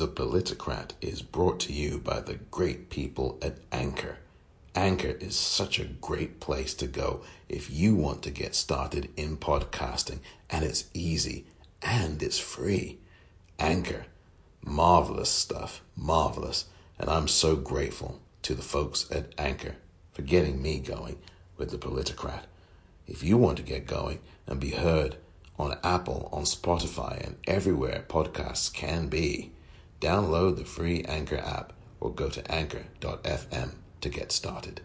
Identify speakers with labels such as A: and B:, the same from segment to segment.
A: The Politicrat is brought to you by the great people at Anchor. Anchor is such a great place to go if you want to get started in podcasting, and it's easy and it's free. Anchor, marvelous stuff, marvelous. And I'm so grateful to the folks at Anchor for getting me going with The Politicrat. If you want to get going and be heard on Apple, on Spotify, and everywhere podcasts can be, Download the free Anchor app or go to anchor.fm to get started.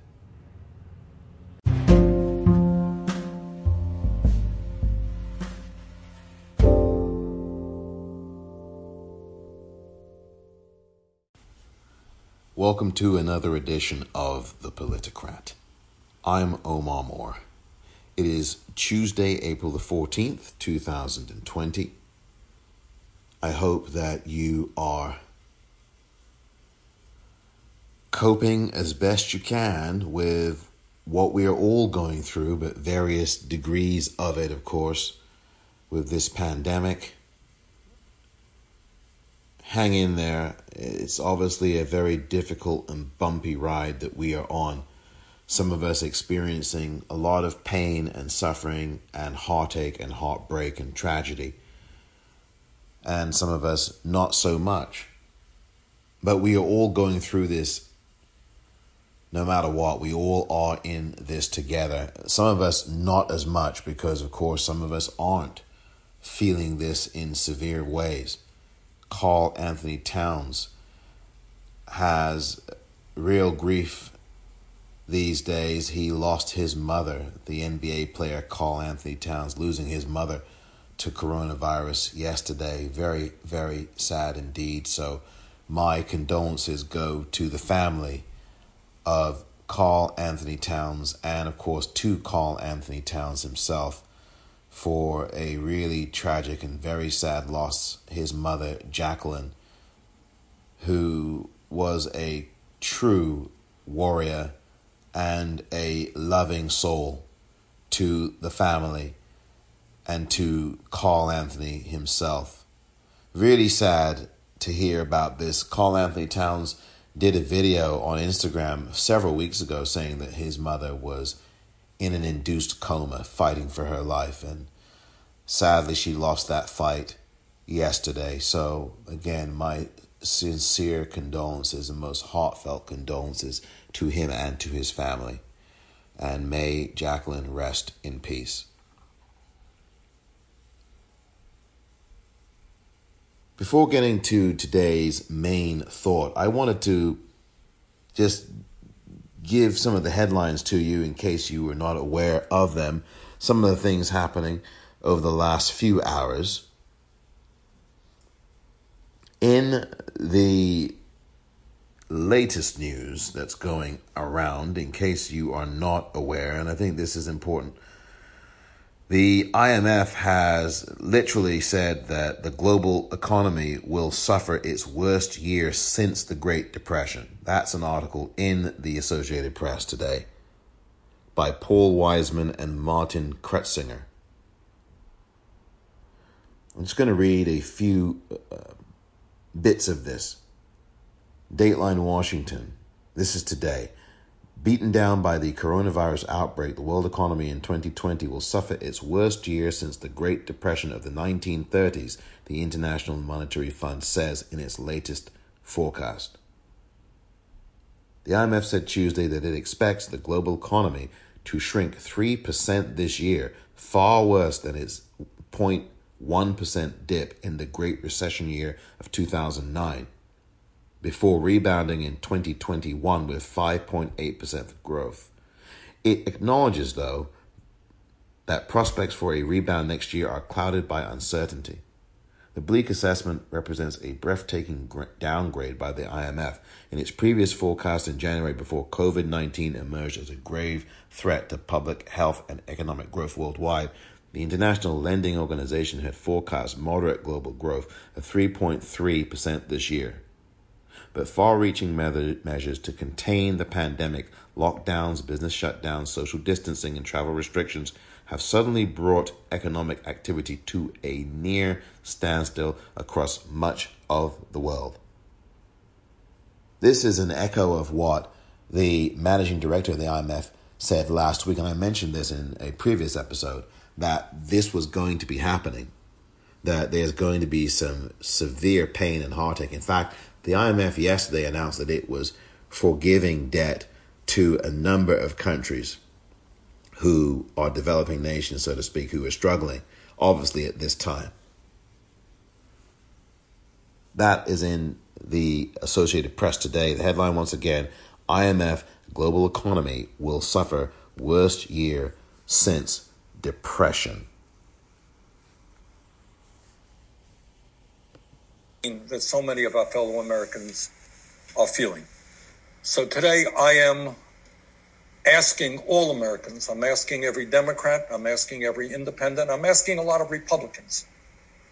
A: Welcome to another edition of The Politicrat. I'm Omar Moore. It is Tuesday, April the 14th, 2020. I hope that you are coping as best you can with what we are all going through, but various degrees of it, of course, with this pandemic. Hang in there. It's obviously a very difficult and bumpy ride that we are on. Some of us experiencing a lot of pain and suffering and heartache and heartbreak and tragedy and some of us not so much. But we are all going through this no matter what. We all are in this together. Some of us not as much because, of course, some of us aren't feeling this in severe ways. Karl Anthony Towns has real grief these days. He lost his mother, the NBA player Karl Anthony Towns, losing his mother to coronavirus yesterday. Very, very sad indeed. So, my condolences go to the family of Karl Anthony Towns and, of course, to Karl Anthony Towns himself for a really tragic and very sad loss. His mother, Jacqueline, who was a true warrior and a loving soul to the family and to Karl Anthony himself. Really sad to hear about this. Karl Anthony Towns did a video on Instagram several weeks ago saying that his mother was in an induced coma fighting for her life. And sadly, she lost that fight yesterday. So, again, my sincere condolences and most heartfelt condolences to him and to his family. And may Jacqueline rest in peace. Before getting to today's main thought, I wanted to just give some of the headlines to you in case you were not aware of them. Some of the things happening over the last few hours. In the latest news that's going around, in case you are not aware, and I think this is important the IMF has literally said that the global economy will suffer its worst year since the Great Depression. That's an article in the Associated Press today by Paul Wiseman and Martin Crutsinger. I'm just going to read a few uh, bits of this. Dateline Washington. This is today. Beaten down by the coronavirus outbreak, the world economy in 2020 will suffer its worst year since the Great Depression of the 1930s, the International Monetary Fund says in its latest forecast. The IMF said Tuesday that it expects the global economy to shrink 3% this year, far worse than its 0.1% dip in the Great Recession year of 2009 before rebounding in 2021 with 5.8% growth. It acknowledges, though, that prospects for a rebound next year are clouded by uncertainty. The bleak assessment represents a breathtaking downgrade by the IMF in its previous forecast in January before COVID 19 emerged as a grave threat to public health and economic growth worldwide. The International Lending Organization had forecast moderate global growth of 3.3% this year but far reaching measures to contain the pandemic, lockdowns, business shutdowns, social distancing, and travel restrictions have suddenly brought economic activity to a near standstill across much of the world. This is an echo of what the managing director of the IMF said last week, and I mentioned this in a previous episode, that this was going to be happening, that there's going to be some severe pain and heartache. In fact, the IMF yesterday announced that it was forgiving debt to a number of countries who are developing nations, so to speak, who are struggling, obviously, at this time. That is in the Associated Press today. The headline, once again IMF global economy will suffer worst year since depression.
B: That so many of our fellow Americans are feeling. So today I am asking all Americans, I'm asking every Democrat, I'm asking every independent, I'm asking a lot of Republicans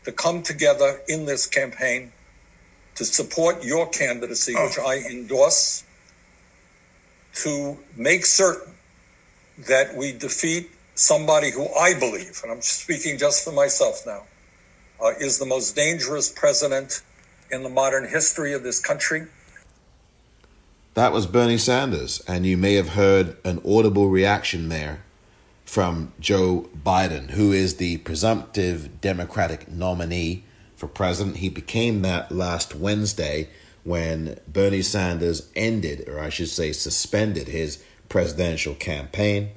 B: to come together in this campaign to support your candidacy, oh. which I endorse, to make certain that we defeat somebody who I believe, and I'm speaking just for myself now, uh, is the most dangerous president in the modern history of this country.
A: That was Bernie Sanders, and you may have heard an audible reaction there from Joe Biden, who is the presumptive Democratic nominee for president. He became that last Wednesday when Bernie Sanders ended, or I should say, suspended his presidential campaign.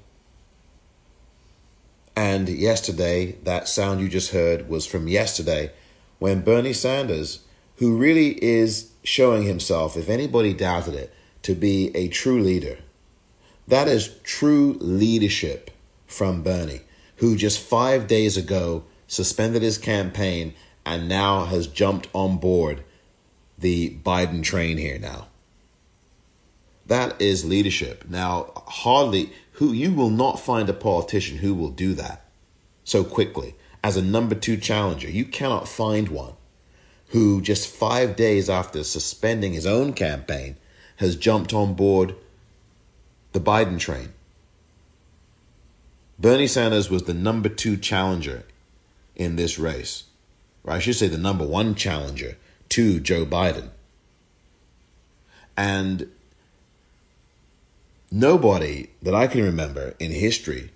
A: And yesterday, that sound you just heard was from yesterday when Bernie Sanders, who really is showing himself, if anybody doubted it, to be a true leader. That is true leadership from Bernie, who just five days ago suspended his campaign and now has jumped on board the Biden train here now. That is leadership. Now, hardly who you will not find a politician who will do that so quickly as a number two challenger. You cannot find one who just five days after suspending his own campaign has jumped on board the Biden train. Bernie Sanders was the number two challenger in this race, or I should say the number one challenger to Joe Biden. And nobody that I can remember in history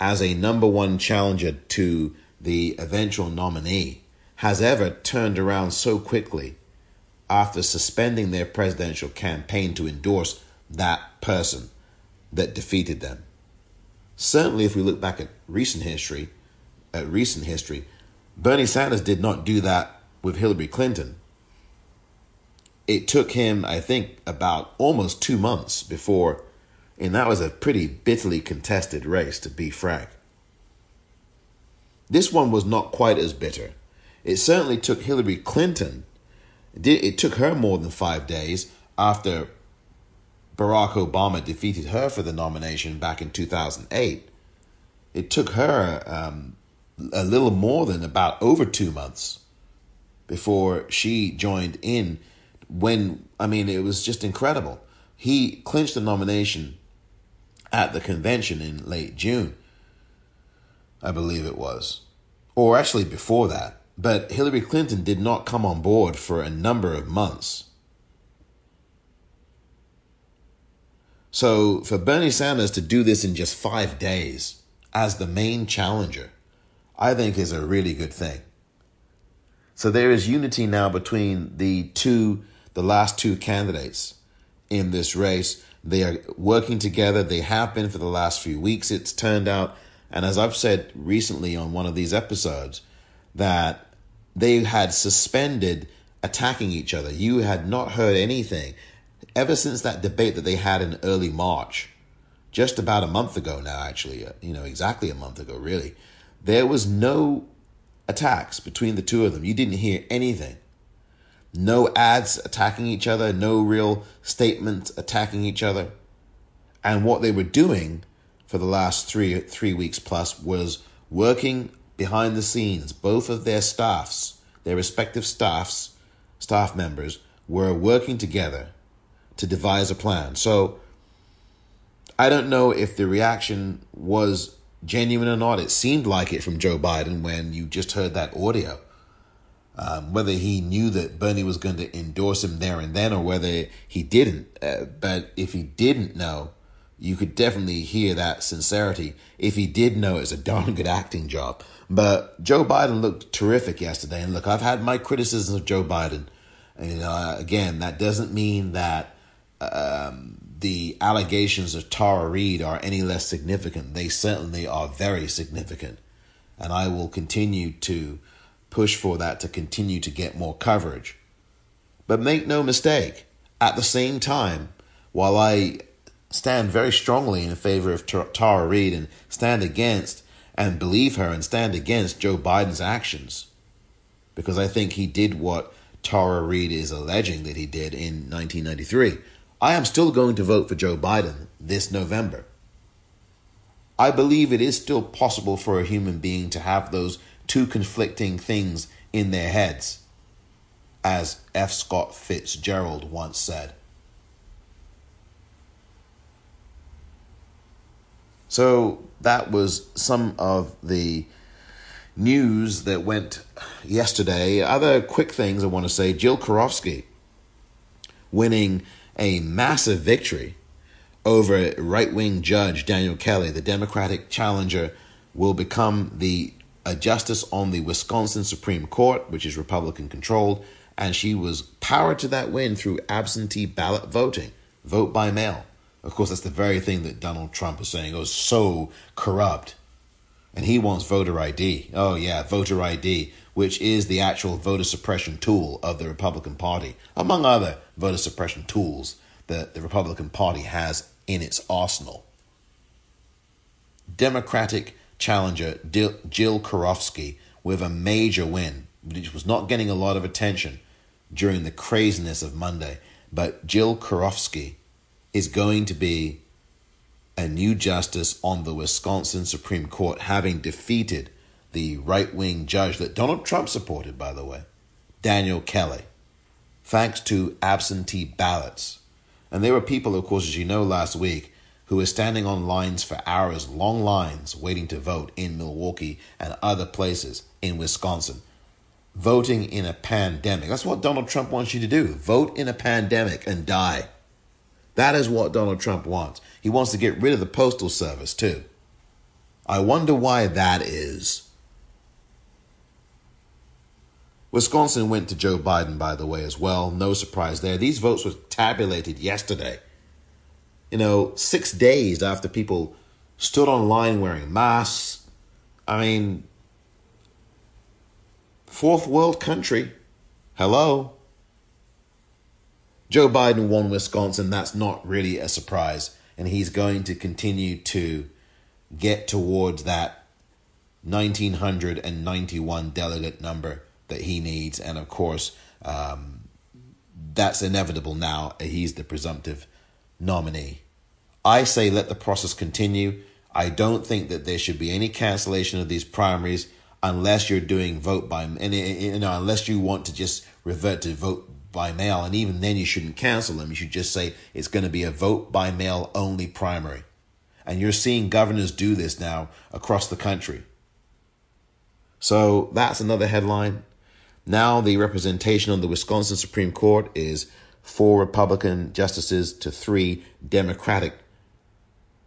A: as a number one challenger to the eventual nominee has ever turned around so quickly after suspending their presidential campaign to endorse that person that defeated them. Certainly, if we look back at recent history, at recent history, Bernie Sanders did not do that with Hillary Clinton it took him, I think, about almost two months before, and that was a pretty bitterly contested race, to be frank. This one was not quite as bitter. It certainly took Hillary Clinton, it took her more than five days after Barack Obama defeated her for the nomination back in 2008. It took her um, a little more than about over two months before she joined in when I mean it was just incredible. He clinched the nomination at the convention in late June, I believe it was, or actually before that. But Hillary Clinton did not come on board for a number of months. So for Bernie Sanders to do this in just five days as the main challenger, I think is a really good thing. So there is unity now between the two the last two candidates in this race. They are working together. They have been for the last few weeks, it's turned out. And as I've said recently on one of these episodes, that they had suspended attacking each other. You had not heard anything ever since that debate that they had in early March, just about a month ago now, actually, uh, you know, exactly a month ago, really. There was no attacks between the two of them. You didn't hear anything. No ads attacking each other, no real statements attacking each other. And what they were doing for the last three three weeks plus was working behind the scenes. Both of their staffs, their respective staffs, staff members, were working together to devise a plan. So I don't know if the reaction was genuine or not. It seemed like it from Joe Biden when you just heard that audio. Um, whether he knew that Bernie was going to endorse him there and then, or whether he didn't. Uh, but if he didn't know, you could definitely hear that sincerity. If he did know, it's a darn good acting job. But Joe Biden looked terrific yesterday. And look, I've had my criticisms of Joe Biden. And uh, again, that doesn't mean that um, the allegations of Tara Reade are any less significant. They certainly are very significant. And I will continue to push for that to continue to get more coverage. But make no mistake, at the same time, while I stand very strongly in favor of Tara Reade and stand against and believe her and stand against Joe Biden's actions, because I think he did what Tara Reade is alleging that he did in 1993. I am still going to vote for Joe Biden this November. I believe it is still possible for a human being to have those two conflicting things in their heads, as F. Scott Fitzgerald once said. So that was some of the news that went yesterday. Other quick things I want to say Jill Karofsky winning a massive victory over right wing judge Daniel Kelly, the Democratic challenger, will become the a justice on the Wisconsin Supreme Court, which is Republican controlled, and she was powered to that win through absentee ballot voting, vote by mail. Of course, that's the very thing that Donald Trump is saying. Oh, so corrupt. And he wants voter ID. Oh, yeah, voter ID, which is the actual voter suppression tool of the Republican Party, among other voter suppression tools that the Republican Party has in its arsenal. Democratic challenger Jill Karofsky with a major win, which was not getting a lot of attention during the craziness of Monday. But Jill Karofsky is going to be a new justice on the Wisconsin Supreme Court, having defeated the right wing judge that Donald Trump supported, by the way, Daniel Kelly, thanks to absentee ballots. And there were people, of course, as you know, last week who were standing on lines for hours, long lines, waiting to vote in Milwaukee and other places in Wisconsin. Voting in a pandemic. That's what Donald Trump wants you to do. Vote in a pandemic and die. That is what Donald Trump wants. He wants to get rid of the Postal Service, too. I wonder why that is. Wisconsin went to Joe Biden, by the way, as well. No surprise there. These votes were tabulated yesterday. You know, six days after people stood online wearing masks. I mean, fourth world country. Hello. Joe Biden won Wisconsin. That's not really a surprise. And he's going to continue to get towards that 1991 delegate number that he needs. And of course, um, that's inevitable now. He's the presumptive nominee. I say let the process continue. I don't think that there should be any cancellation of these primaries unless you're doing vote by you know unless you want to just revert to vote by mail and even then you shouldn't cancel them you should just say it's going to be a vote by mail only primary and you're seeing governors do this now across the country so that's another headline now, the representation on the Wisconsin Supreme Court is four Republican justices to three Democratic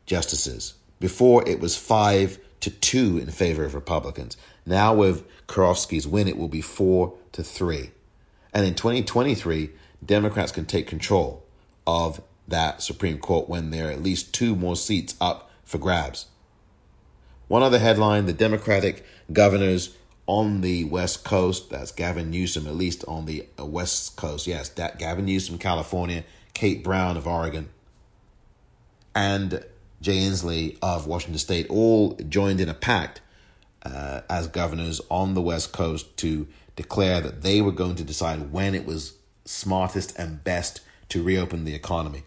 A: justices. Before, it was five to two in favor of Republicans. Now, with Karofsky's win, it will be four to three. And in 2023, Democrats can take control of that Supreme Court when there are at least two more seats up for grabs. One other headline the Democratic governors on the West Coast. That's Gavin Newsom, at least on the uh, West Coast. Yes, that Gavin Newsom, California, Kate Brown of Oregon, and Jay Inslee of Washington State all joined in a pact uh, as governors on the West Coast to declare that they were going to decide when it was smartest and best to reopen the economy.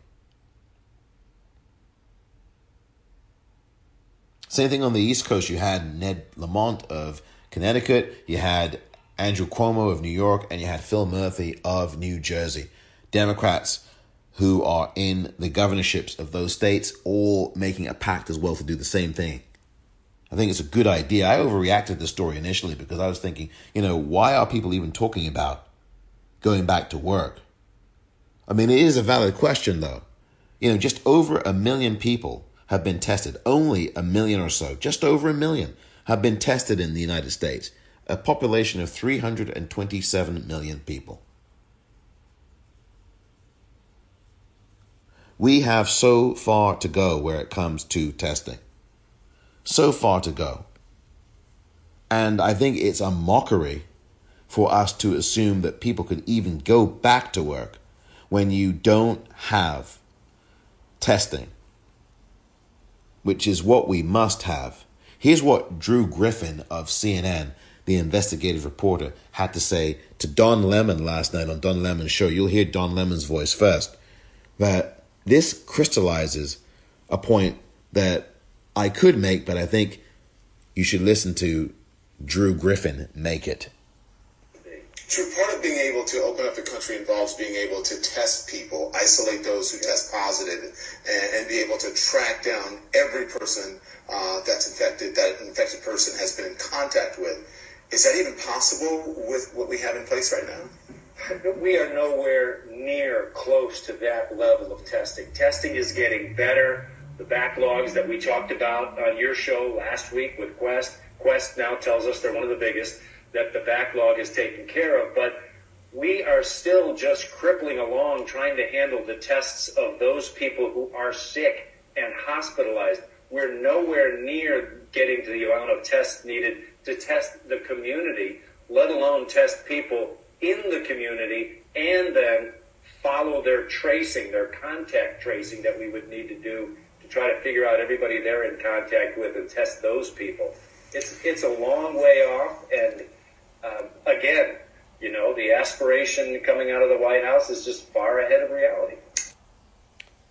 A: Same thing on the East Coast. You had Ned Lamont of Connecticut, you had Andrew Cuomo of New York, and you had Phil Murphy of New Jersey. Democrats who are in the governorships of those states all making a pact as well to do the same thing. I think it's a good idea. I overreacted the story initially because I was thinking, you know, why are people even talking about going back to work? I mean, it is a valid question, though. You know, just over a million people have been tested. Only a million or so, just over a million, have been tested in the United States. A population of 327 million people. We have so far to go where it comes to testing. So far to go. And I think it's a mockery for us to assume that people can even go back to work when you don't have testing, which is what we must have. Here's what Drew Griffin of CNN, the investigative reporter, had to say to Don Lemon last night on Don Lemon's show. You'll hear Don Lemon's voice first. That this crystallizes a point that I could make, but I think you should listen to Drew Griffin make it.
C: True, part of being able to open up the country involves being able to test people, isolate those who test positive, and, and be able to track down every person uh, that's infected, that an infected person has been in contact with. Is that even possible with what we have in place right now?
D: we are nowhere near close to that level of testing. Testing is getting better. The backlogs that we talked about on your show last week with Quest, Quest now tells us they're one of the biggest, that the backlog is taken care of. But we are still just crippling along trying to handle the tests of those people who are sick and hospitalized. We're nowhere near getting to the amount of tests needed to test the community, let alone test people in the community and then follow their tracing, their contact tracing that we would need to do to try to figure out everybody they're in contact with and test those people. It's it's a long way off, and uh, again, you know, the aspiration coming out of the White House is just far ahead of reality.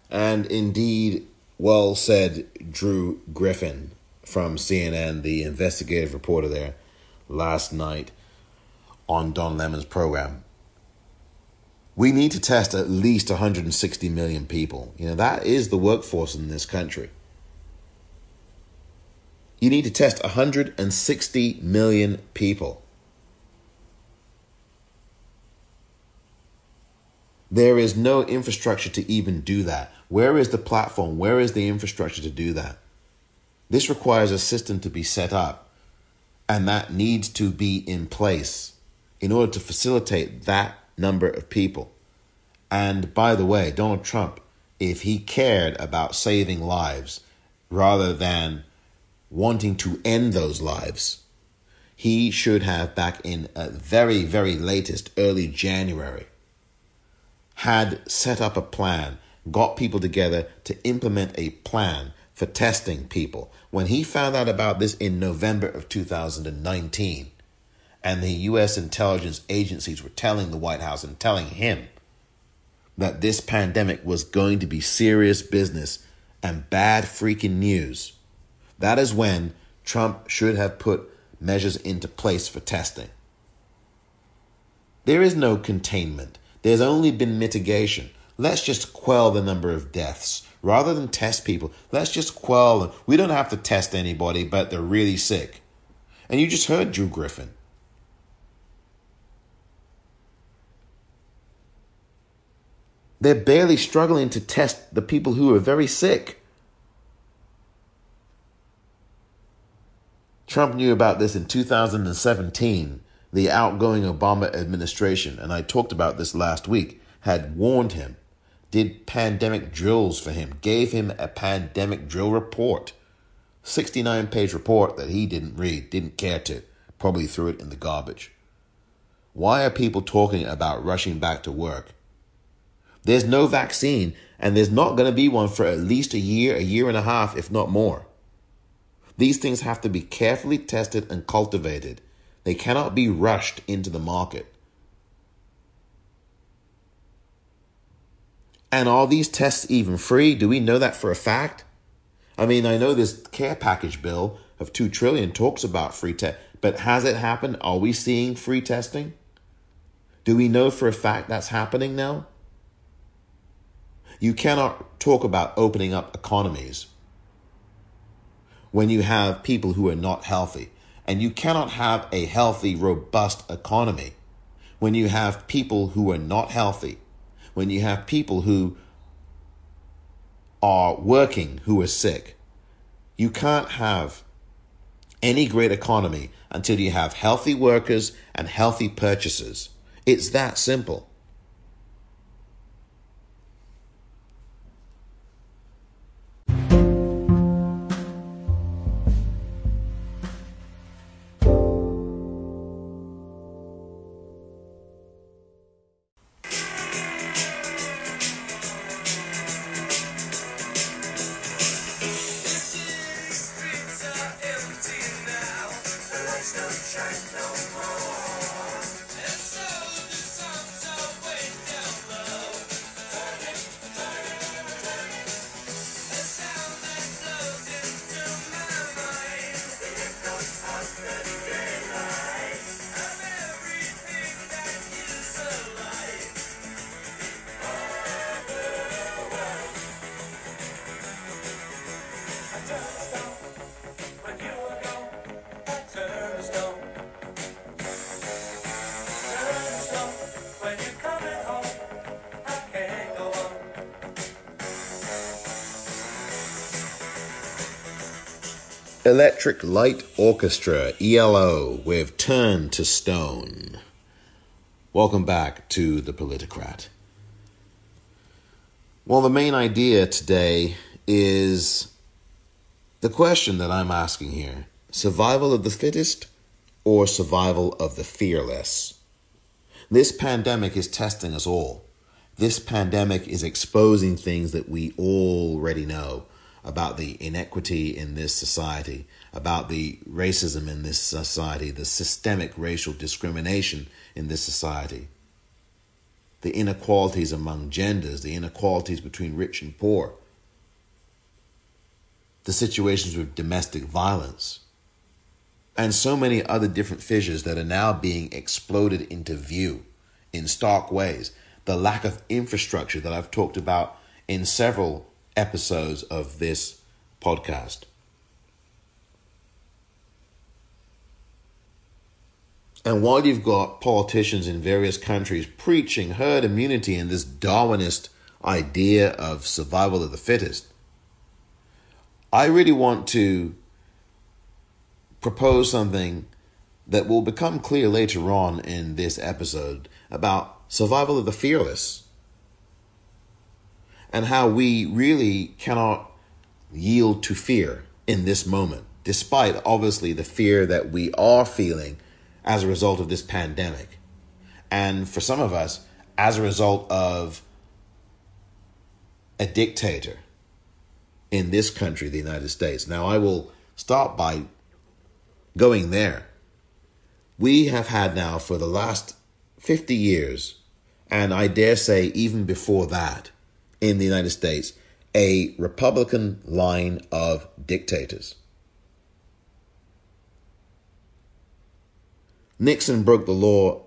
A: And indeed, well said, Drew Griffin from CNN, the investigative reporter there last night on Don Lemon's program. We need to test at least 160 million people. You know, that is the workforce in this country. You need to test 160 million people. There is no infrastructure to even do that. Where is the platform? Where is the infrastructure to do that? This requires a system to be set up, and that needs to be in place in order to facilitate that number of people. And by the way, Donald Trump, if he cared about saving lives rather than wanting to end those lives, he should have back in a very, very latest early January had set up a plan, got people together to implement a plan for testing people. When he found out about this in November of 2019, and the U.S. intelligence agencies were telling the White House and telling him that this pandemic was going to be serious business and bad freaking news. That is when Trump should have put measures into place for testing. There is no containment, there's only been mitigation. Let's just quell the number of deaths. Rather than test people, let's just quell them. We don't have to test anybody, but they're really sick. And you just heard Drew Griffin. They're barely struggling to test the people who are very sick. Trump knew about this in 2017. The outgoing Obama administration, and I talked about this last week, had warned him, did pandemic drills for him, gave him a pandemic drill report. 69 page report that he didn't read, didn't care to, probably threw it in the garbage. Why are people talking about rushing back to work? There's no vaccine, and there's not going to be one for at least a year, a year and a half, if not more. These things have to be carefully tested and cultivated. They cannot be rushed into the market. And are these tests even free? Do we know that for a fact? I mean, I know this care package bill of 2 trillion talks about free test, but has it happened? Are we seeing free testing? Do we know for a fact that's happening now? You cannot talk about opening up economies when you have people who are not healthy. And you cannot have a healthy, robust economy when you have people who are not healthy, when you have people who are working who are sick. You can't have any great economy until you have healthy workers and healthy purchasers. It's that simple. Electric Light Orchestra, ELO, with Turn to Stone. Welcome back to The Politicrat. Well, the main idea today is the question that I'm asking here survival of the fittest or survival of the fearless? This pandemic is testing us all. This pandemic is exposing things that we already know about the inequity in this society, about the racism in this society, the systemic racial discrimination in this society, the inequalities among genders, the inequalities between rich and poor, the situations with domestic violence, and so many other different fissures that are now being exploded into view in stark ways. The lack of infrastructure that I've talked about in several episodes of this podcast. And while you've got politicians in various countries preaching herd immunity and this Darwinist idea of survival of the fittest, I really want to propose something that will become clear later on in this episode about survival of the fearless and how we really cannot yield to fear in this moment, despite obviously the fear that we are feeling as a result of this pandemic. And for some of us, as a result of a dictator in this country, the United States. Now, I will start by going there. We have had now for the last 50 years, and I dare say even before that, in the United States a Republican line of dictators. Nixon broke the law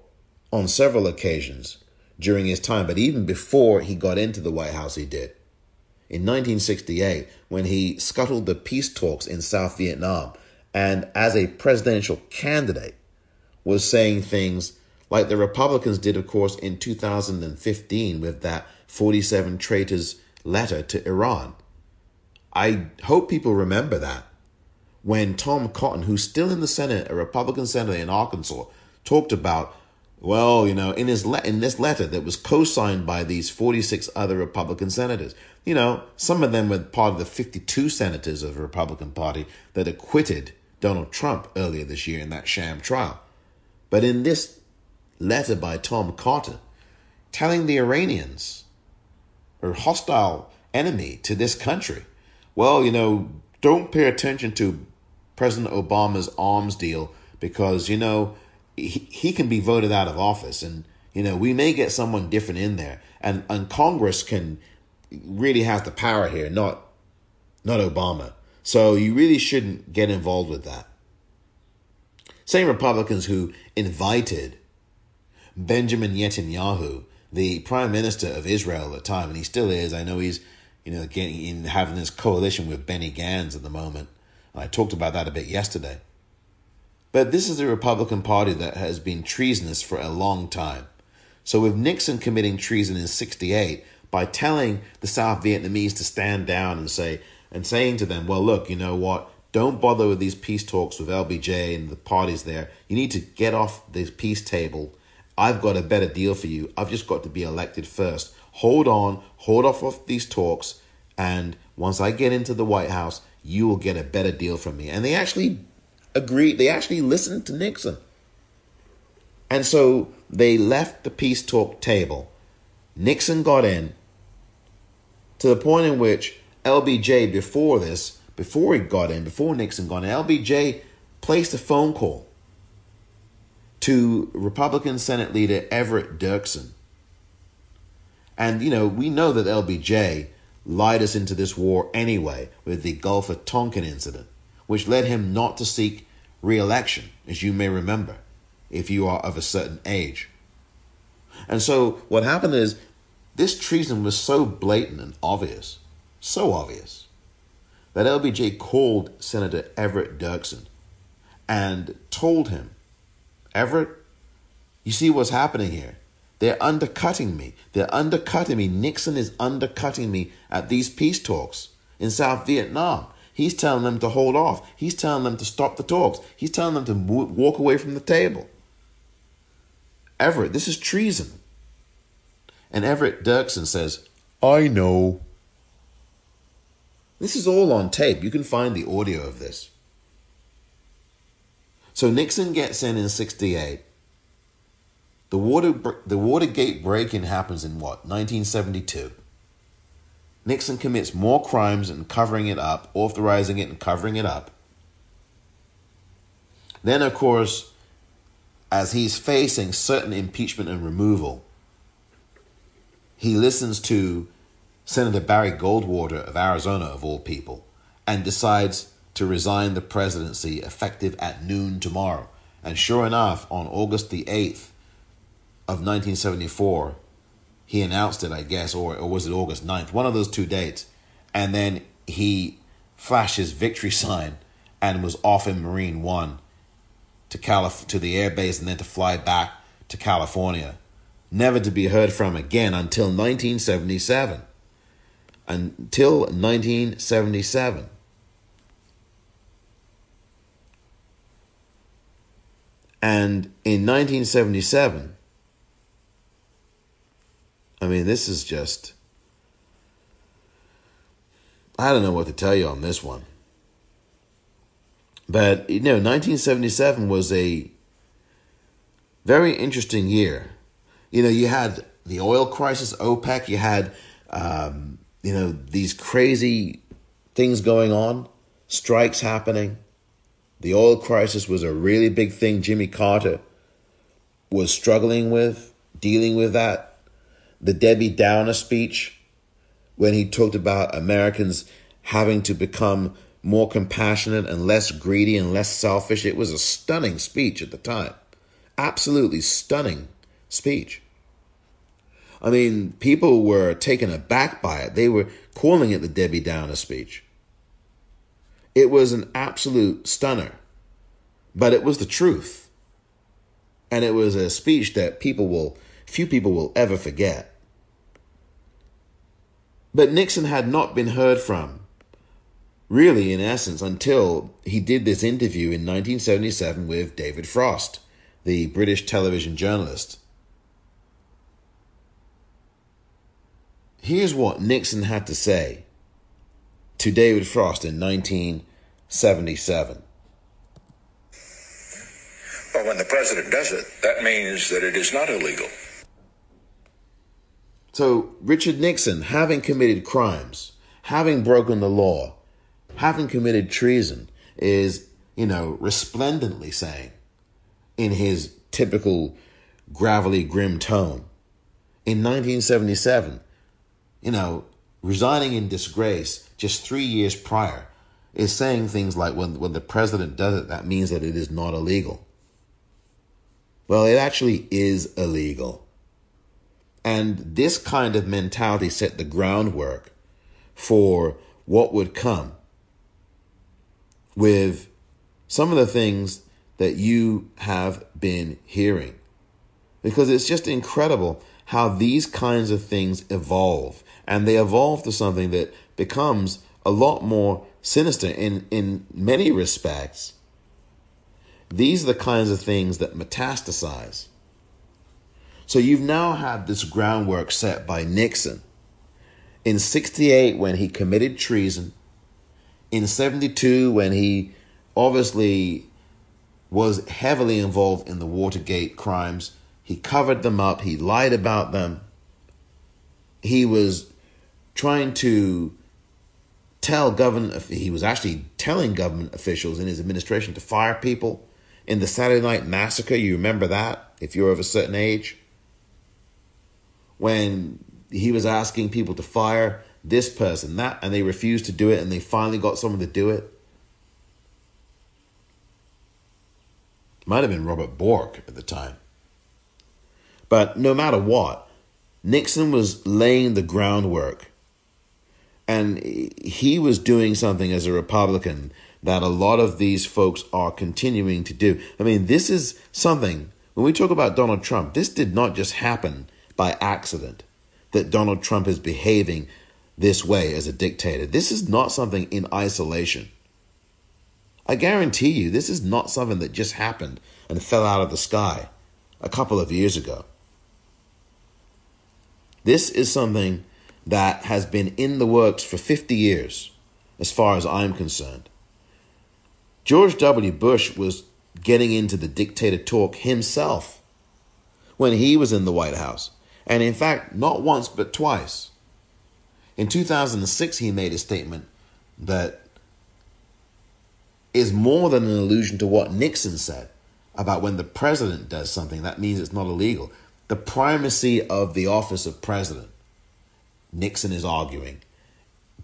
A: on several occasions during his time, but even before he got into the White House, he did. In 1968, when he scuttled the peace talks in South Vietnam, and as a presidential candidate, was saying things like the Republicans did, of course, in 2015 with that 47 traitors letter to Iran. I hope people remember that when Tom Cotton, who's still in the Senate, a Republican senator in Arkansas, talked about, well, you know, in his le- in this letter that was co-signed by these 46 other Republican senators. You know, some of them were part of the 52 senators of the Republican Party that acquitted Donald Trump earlier this year in that sham trial. But in this letter by Tom Cotton, telling the Iranians or hostile enemy to this country. Well, you know, don't pay attention to President Obama's arms deal because, you know, he, he can be voted out of office and, you know, we may get someone different in there. And, and Congress can really have the power here, not not Obama. So you really shouldn't get involved with that. Same Republicans who invited Benjamin Netanyahu the prime minister of Israel at the time, and he still is. I know he's, you know, getting in having this coalition with Benny Gantz at the moment. I talked about that a bit yesterday. But this is the Republican Party that has been treasonous for a long time. So, with Nixon committing treason in 68 by telling the South Vietnamese to stand down and say, and saying to them, well, look, you know what? Don't bother with these peace talks with LBJ and the parties there. You need to get off this peace table. I've got a better deal for you. I've just got to be elected first. Hold on, hold off of these talks, and once I get into the White House, you will get a better deal from me. And they actually agreed, they actually listened to Nixon. And so they left the peace talk table. Nixon got in to the point in which LBJ, before this, before he got in, before Nixon got in, LBJ placed a phone call to Republican Senate leader Everett Dirksen. And, you know, we know that LBJ lied us into this war anyway with the Gulf of Tonkin incident, which led him not to seek re election, as you may remember, if you are of a certain age. And so what happened is this treason was so blatant and obvious, so obvious, that LBJ called Senator Everett Dirksen and told him, Everett, you see what's happening here. They're undercutting me. They're undercutting me. Nixon is undercutting me at these peace talks in South Vietnam. He's telling them to hold off. He's telling them to stop the talks. He's telling them to walk away from the table. Everett, this is treason. And Everett Dirksen says, I know. This is all on tape. You can find the audio of this. So Nixon gets in in 68. The, water, the Watergate break in happens in what? 1972. Nixon commits more crimes and covering it up, authorizing it and covering it up. Then, of course, as he's facing certain impeachment and removal, he listens to Senator Barry Goldwater of Arizona, of all people, and decides to resign the presidency effective at noon tomorrow. And sure enough, on August the 8th of 1974, he announced it, I guess, or, or was it August 9th? One of those two dates. And then he flashed his victory sign and was off in Marine One to Calif- to the air base and then to fly back to California never to be heard from again until 1977. Until 1977. And in 1977, I mean, this is just. I don't know what to tell you on this one. But, you know, 1977 was a very interesting year you know, you had the oil crisis, OPEC, you had, um, you know, these crazy things going on, strikes happening. The oil crisis was a really big thing Jimmy Carter was struggling with, dealing with that. The Debbie Downer speech, when he talked about Americans having to become more compassionate and less greedy and less selfish, it was a stunning speech at the time. Absolutely stunning speech. I mean, people were taken aback by it. They were calling it the Debbie Downer speech. It was an absolute stunner, but it was the truth. And it was a speech that people will, few people will ever forget. But Nixon had not been heard from, really, in essence, until he did this interview in 1977 with David Frost, the British television journalist. Here's what Nixon had to say to David Frost in 1977.
E: But when the president does it, that means that it is not illegal.
A: So, Richard Nixon, having committed crimes, having broken the law, having committed treason, is, you know, resplendently saying in his typical gravelly, grim tone in 1977 you know, resigning in disgrace just three years prior is saying things like when, when the president does it, that means that it is not illegal. Well, it actually is illegal. And this kind of mentality set the groundwork for what would come with some of the things that you have been hearing. Because it's just incredible how these kinds of things evolve. And they evolve to something that becomes a lot more sinister in, in many respects. These are the kinds of things that metastasize. So you've now had this groundwork set by Nixon. In 68, when he committed treason, in 72, when he obviously was heavily involved in the Watergate crimes, he covered them up, he lied about them. He was trying to tell government, he was actually telling government officials in his administration to fire people. In the Saturday Night Massacre, you remember that if you're of a certain age? When he was asking people to fire this person, that, and they refused to do it, and they finally got someone to do it. Might have been Robert Bork at the time. But no matter what, Nixon was laying the groundwork. And he was doing something as a Republican that a lot of these folks are continuing to do. I mean, this is something, when we talk about Donald Trump, this did not just happen by accident that Donald Trump is behaving this way as a dictator. This is not something in isolation. I guarantee you, this is not something that just happened and fell out of the sky a couple of years ago. This is something that has been in the works for 50 years, as far as I'm concerned. George W. Bush was getting into the dictator talk himself when he was in the White House. And in fact, not once, but twice. In 2006, he made a statement that is more than an allusion to what Nixon said about when the president does something, that means it's not illegal. The primacy of the office of president, Nixon is arguing,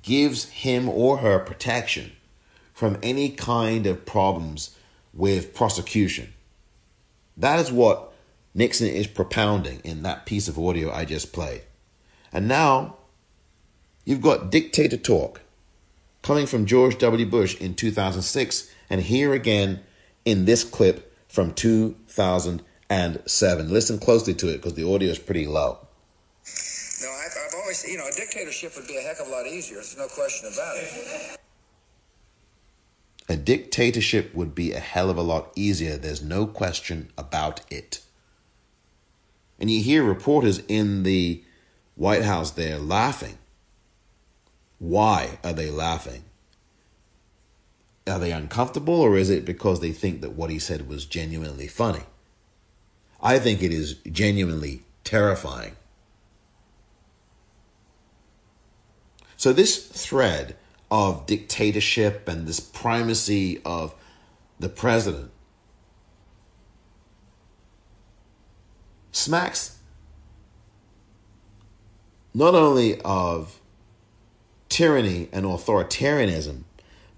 A: gives him or her protection from any kind of problems with prosecution. That is what Nixon is propounding in that piece of audio I just played. And now you've got dictator talk coming from George W. Bush in 2006, and here again in this clip from 2007. Listen closely to it because the audio is pretty low.
F: You know, a dictatorship would be a heck of a lot easier. There's no question about it.
A: A dictatorship would be a hell of a lot easier. There's no question about it. And you hear reporters in the White House there laughing why are they laughing? Are they uncomfortable or is it because they think that what he said was genuinely funny? I think it is genuinely terrifying. So, this thread of dictatorship and this primacy of the president smacks not only of tyranny and authoritarianism,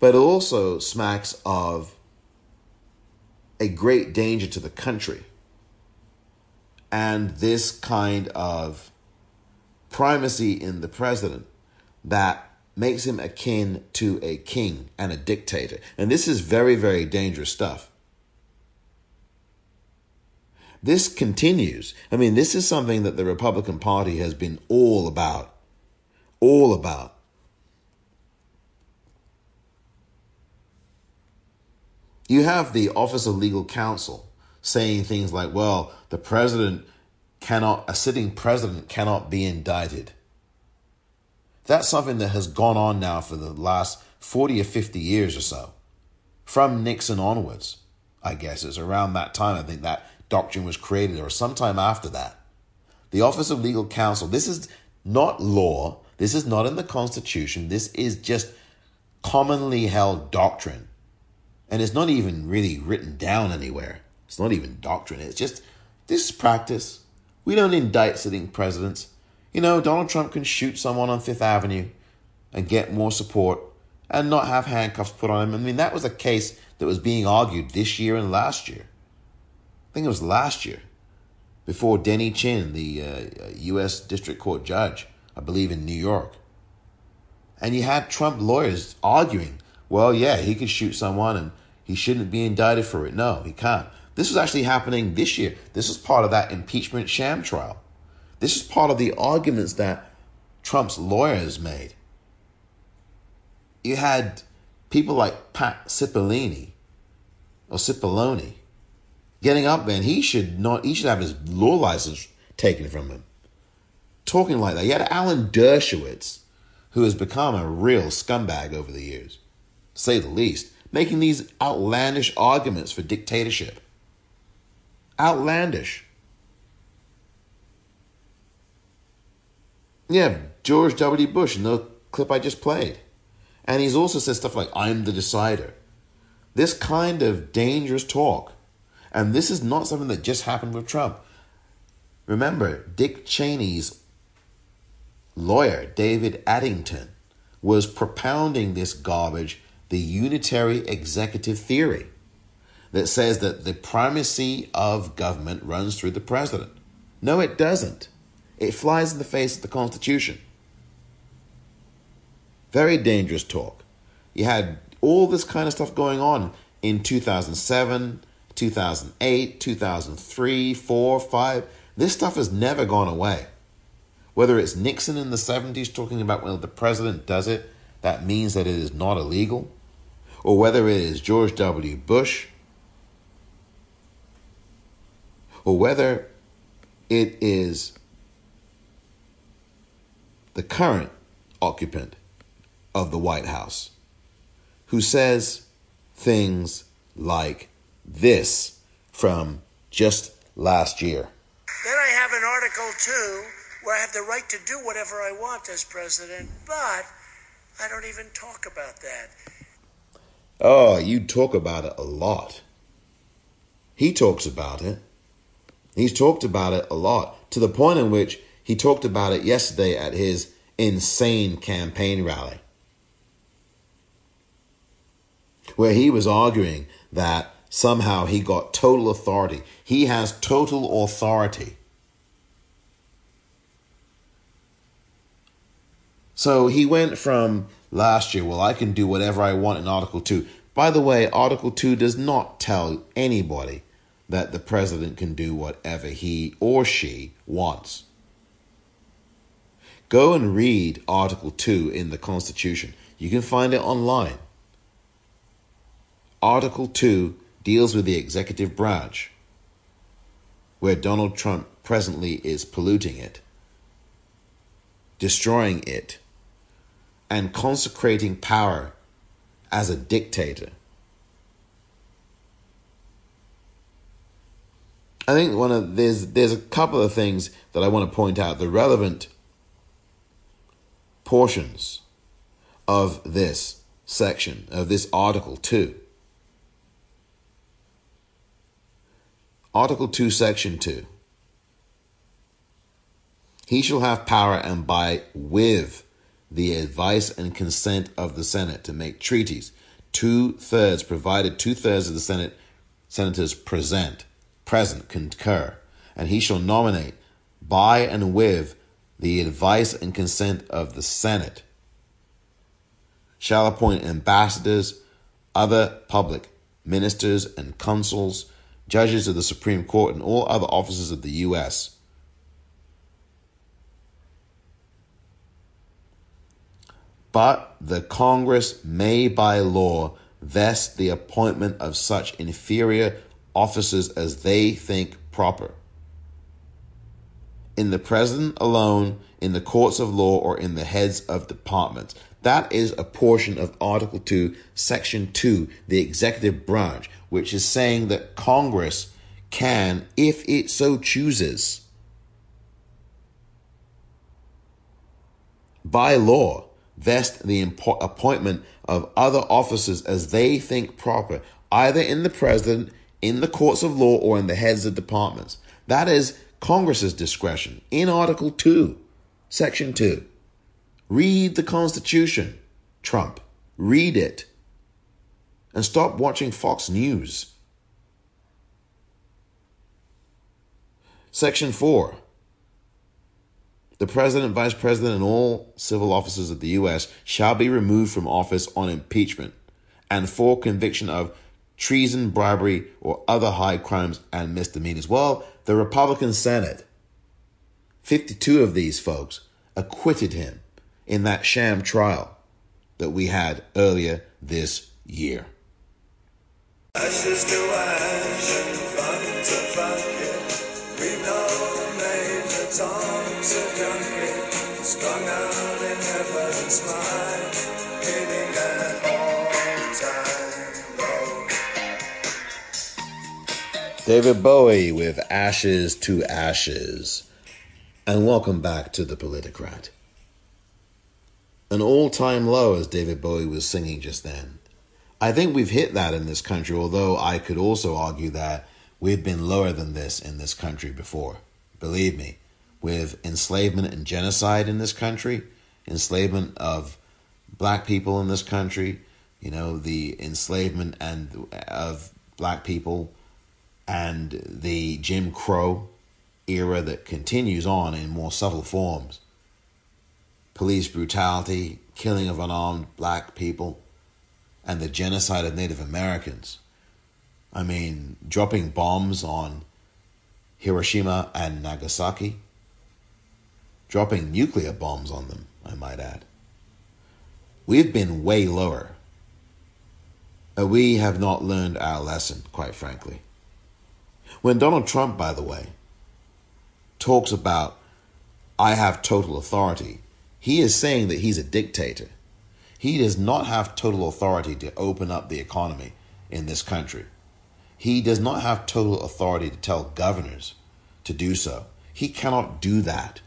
A: but also smacks of a great danger to the country. And this kind of primacy in the president that makes him akin to a king and a dictator. And this is very, very dangerous stuff. This continues. I mean, this is something that the Republican Party has been all about. All about. You have the Office of Legal Counsel saying things like, well, the president cannot, a sitting president cannot be indicted. That's something that has gone on now for the last 40 or 50 years or so. From Nixon onwards, I guess it's around that time, I think that doctrine was created, or sometime after that. The Office of Legal Counsel, this is not law, this is not in the Constitution, this is just commonly held doctrine and it's not even really written down anywhere. It's not even doctrine. It's just this is practice. We don't indict sitting presidents. You know, Donald Trump can shoot someone on Fifth Avenue and get more support and not have handcuffs put on him. I mean, that was a case that was being argued this year and last year. I think it was last year before Denny Chin, the uh, U.S. District Court judge, I believe in New York. And you had Trump lawyers arguing well, yeah, he could shoot someone and he shouldn't be indicted for it. No, he can't. This was actually happening this year. This was part of that impeachment sham trial. This is part of the arguments that Trump's lawyers made. You had people like Pat Cipollini or Cipollone getting up there, and he should not. He should have his law license taken from him. Talking like that. You had Alan Dershowitz, who has become a real scumbag over the years, to say the least, making these outlandish arguments for dictatorship. Outlandish. You have George W. Bush in the clip I just played. And he's also said stuff like, I'm the decider. This kind of dangerous talk. And this is not something that just happened with Trump. Remember, Dick Cheney's lawyer, David Addington, was propounding this garbage, the unitary executive theory that says that the primacy of government runs through the president. No, it doesn't. It flies in the face of the Constitution. Very dangerous talk. You had all this kind of stuff going on in 2007, 2008, 2003, 4, 5. This stuff has never gone away. Whether it's Nixon in the 70s talking about when the president does it, that means that it is not illegal, or whether it is George W. Bush or whether it is the current occupant of the White House who says things like this from just last year.
G: Then I have an Article 2 where I have the right to do whatever I want as president, but I don't even talk about that.
A: Oh, you talk about it a lot. He talks about it. He's talked about it a lot to the point in which he talked about it yesterday at his insane campaign rally, where he was arguing that somehow he got total authority. He has total authority. So he went from last year, well, I can do whatever I want in Article 2. By the way, Article 2 does not tell anybody that the president can do whatever he or she wants. Go and read Article 2 in the Constitution. You can find it online. Article 2 deals with the executive branch, where Donald Trump presently is polluting it, destroying it, and consecrating power as a dictator. I think one of there's there's a couple of things that I want to point out the relevant portions of this section of this article 2 Article 2 section 2 He shall have power and by with the advice and consent of the Senate to make treaties. Two thirds provided two thirds of the Senate senators present present concur, and he shall nominate by and with the advice and consent of the Senate, shall appoint ambassadors, other public ministers and consuls, judges of the Supreme Court, and all other officers of the U.S. But the Congress may by law vest the appointment of such inferior officers as they think proper. In the president alone, in the courts of law, or in the heads of departments. That is a portion of Article 2, Section 2, the executive branch, which is saying that Congress can, if it so chooses, by law, vest the appointment of other officers as they think proper, either in the president, in the courts of law or in the heads of departments. That is Congress's discretion in Article 2, Section 2. Read the Constitution, Trump. Read it. And stop watching Fox News. Section 4. The President, Vice President, and all civil officers of the U.S. shall be removed from office on impeachment and for conviction of treason, bribery, or other high crimes and misdemeanors. Well, the Republican Senate, 52 of these folks, acquitted him in that sham trial that we had earlier this year. David Bowie with Ashes to Ashes. And welcome back to the Politicrat. An all time low, as David Bowie was singing just then. I think we've hit that in this country, although I could also argue that we've been lower than this in this country before. Believe me, with enslavement and genocide in this country, enslavement of black people in this country, you know, the enslavement and uh, of black people and the Jim Crow era that continues on in more subtle forms. Police brutality, killing of unarmed black people, and the genocide of Native Americans. I mean, dropping bombs on Hiroshima and Nagasaki, dropping nuclear bombs on them, I might add. We've been way lower. But we have not learned our lesson, quite frankly. When Donald Trump, by the way, talks about, I have total authority, he is saying that he's a dictator. He does not have total authority to open up the economy in this country. He does not have total authority to tell governors to do so. He cannot do that.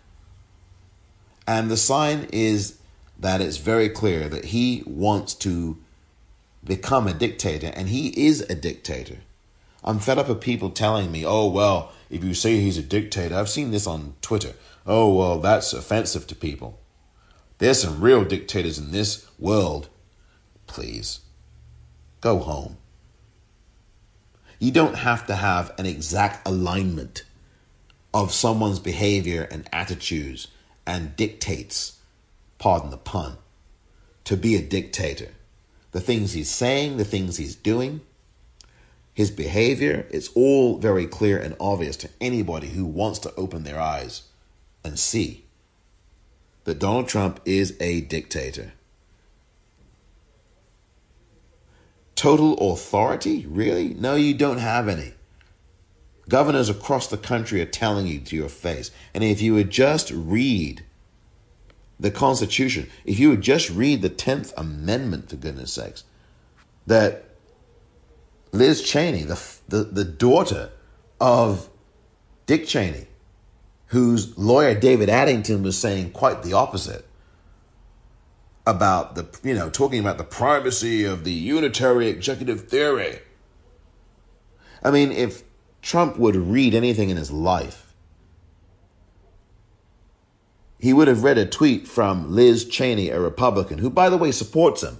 A: And the sign is that it's very clear that he wants to become a dictator, and he is a dictator. I'm fed up of people telling me, oh, well, if you say he's a dictator, I've seen this on Twitter. Oh, well, that's offensive to people. There's some real dictators in this world. Please, go home. You don't have to have an exact alignment of someone's behavior and attitudes and dictates, pardon the pun, to be a dictator. The things he's saying, the things he's doing, his behavior, it's all very clear and obvious to anybody who wants to open their eyes and see that Donald Trump is a dictator. Total authority? Really? No, you don't have any. Governors across the country are telling you to your face. And if you would just read the Constitution, if you would just read the 10th Amendment, for goodness sakes, that Liz Cheney, the, the, the daughter of Dick Cheney, whose lawyer David Addington was saying quite the opposite about the, you know, talking about the privacy of the unitary executive theory. I mean, if Trump would read anything in his life, he would have read a tweet from Liz Cheney, a Republican, who, by the way, supports him.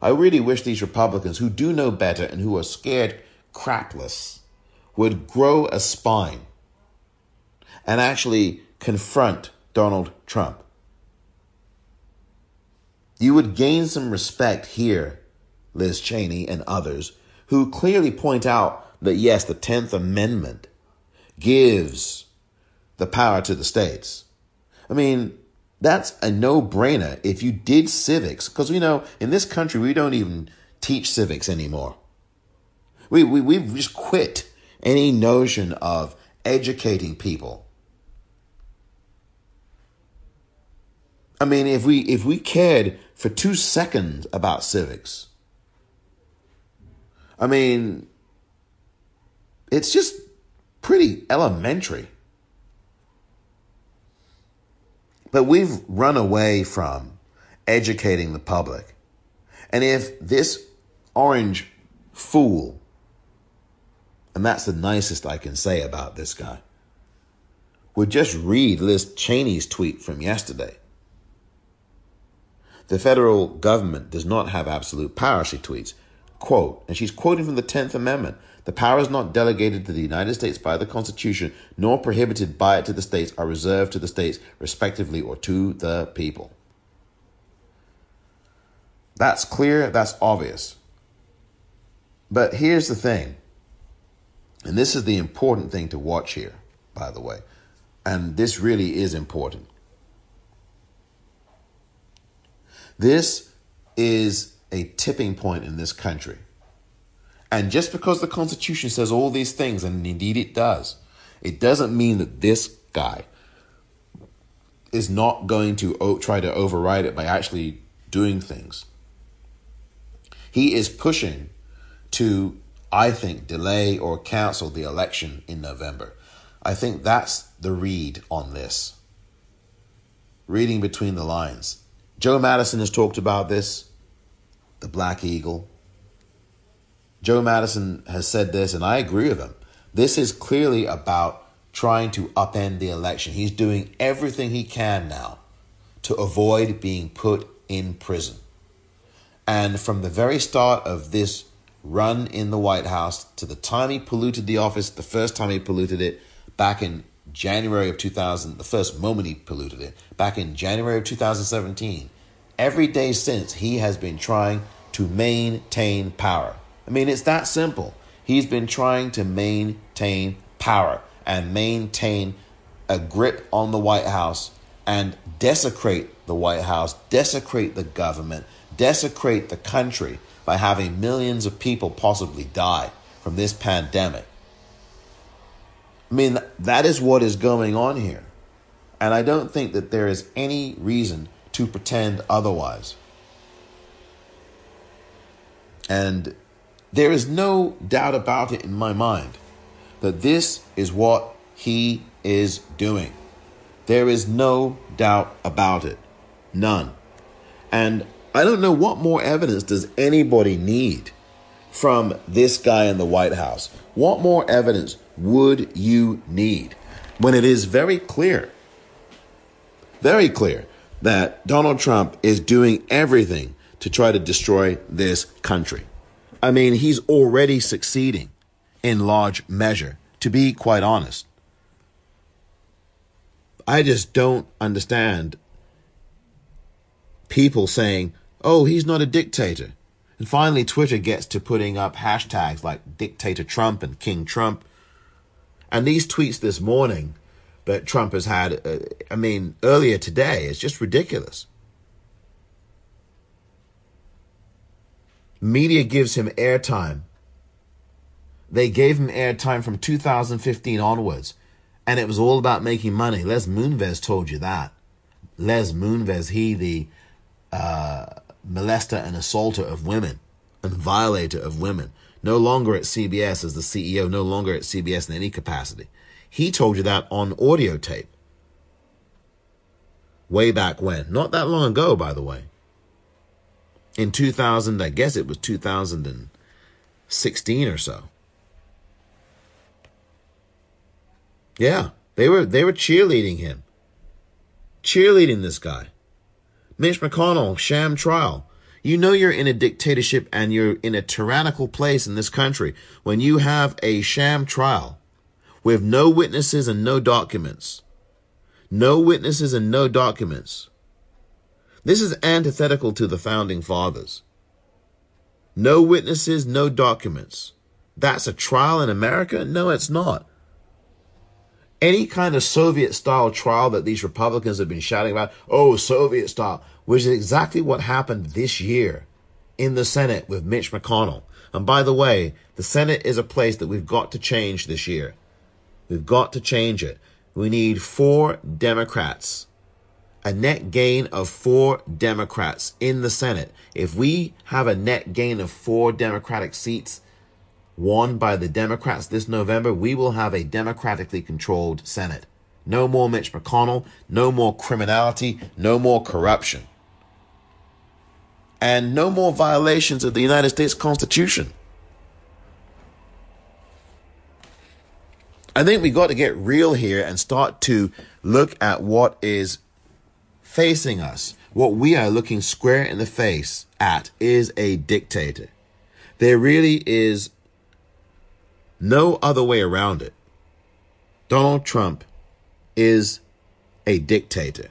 A: I really wish these Republicans who do know better and who are scared crapless would grow a spine and actually confront Donald Trump. You would gain some respect here, Liz Cheney and others, who clearly point out that yes, the 10th Amendment gives the power to the states. I mean, that's a no brainer if you did civics, because we know in this country we don't even teach civics anymore. We, we, we've just quit any notion of educating people I mean, if we if we cared for two seconds about civics, I mean, it's just pretty elementary. But we've run away from educating the public. And if this orange fool, and that's the nicest I can say about this guy, would just read Liz Cheney's tweet from yesterday the federal government does not have absolute power, she tweets. Quote, and she's quoting from the 10th Amendment the powers not delegated to the United States by the Constitution, nor prohibited by it to the states, are reserved to the states, respectively, or to the people. That's clear, that's obvious. But here's the thing, and this is the important thing to watch here, by the way, and this really is important. This is a tipping point in this country. And just because the Constitution says all these things, and indeed it does, it doesn't mean that this guy is not going to try to override it by actually doing things. He is pushing to, I think, delay or cancel the election in November. I think that's the read on this. Reading between the lines. Joe Madison has talked about this, the Black Eagle. Joe Madison has said this, and I agree with him. This is clearly about trying to upend the election. He's doing everything he can now to avoid being put in prison. And from the very start of this run in the White House to the time he polluted the office, the first time he polluted it back in January of 2000, the first moment he polluted it, back in January of 2017, every day since he has been trying to maintain power. I mean, it's that simple. He's been trying to maintain power and maintain a grip on the White House and desecrate the White House, desecrate the government, desecrate the country by having millions of people possibly die from this pandemic. I mean, that is what is going on here. And I don't think that there is any reason to pretend otherwise. And there is no doubt about it in my mind that this is what he is doing. There is no doubt about it. None. And I don't know what more evidence does anybody need from this guy in the White House. What more evidence would you need when it is very clear, very clear that Donald Trump is doing everything to try to destroy this country? I mean, he's already succeeding in large measure, to be quite honest. I just don't understand people saying, oh, he's not a dictator. And finally, Twitter gets to putting up hashtags like Dictator Trump and King Trump. And these tweets this morning that Trump has had, uh, I mean, earlier today, is just ridiculous. Media gives him airtime. They gave him airtime from 2015 onwards, and it was all about making money. Les Moonves told you that. Les Moonves, he the uh, molester and assaulter of women and violator of women, no longer at CBS as the CEO, no longer at CBS in any capacity. He told you that on audio tape. Way back when. Not that long ago, by the way. In 2000, I guess it was 2016 or so. Yeah, they were they were cheerleading him. Cheerleading this guy. Mitch McConnell, sham trial. You know you're in a dictatorship and you're in a tyrannical place in this country when you have a sham trial with no witnesses and no documents. No witnesses and no documents. This is antithetical to the founding fathers. No witnesses, no documents. That's a trial in America? No, it's not any kind of Soviet style trial that these Republicans have been shouting about, oh, Soviet style, which is exactly what happened this year in the Senate with Mitch McConnell. And by the way, the Senate is a place that we've got to change this year. We've got to change it. We need four Democrats, a net gain of four Democrats in the Senate. If we have a net gain of four Democratic seats, won by the Democrats this November, we will have a democratically controlled Senate. No more Mitch McConnell, no more criminality, no more corruption, and no more violations of the United States Constitution. I think we got to get real here and start to look at what is facing us. What we are looking square in the face at is a dictator. There really is no other way around it. Donald Trump is a dictator.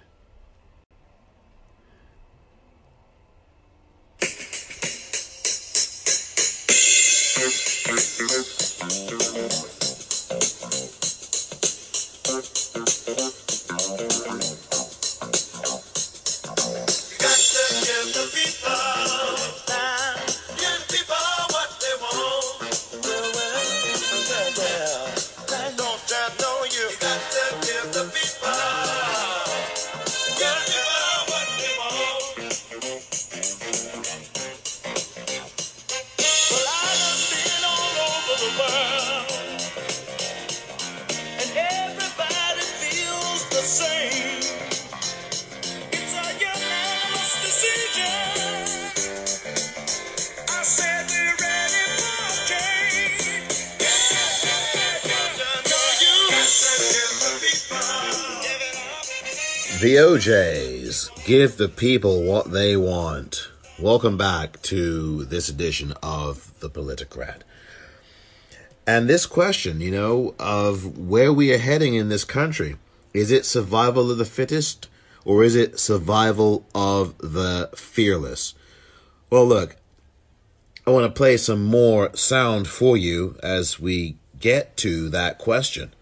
A: The O'Jays give the people what they want. Welcome back to this edition of The Politicrat. And this question, you know, of where we are heading in this country is it survival of the fittest or is it survival of the fearless? Well, look, I want to play some more sound for you as we get to that question.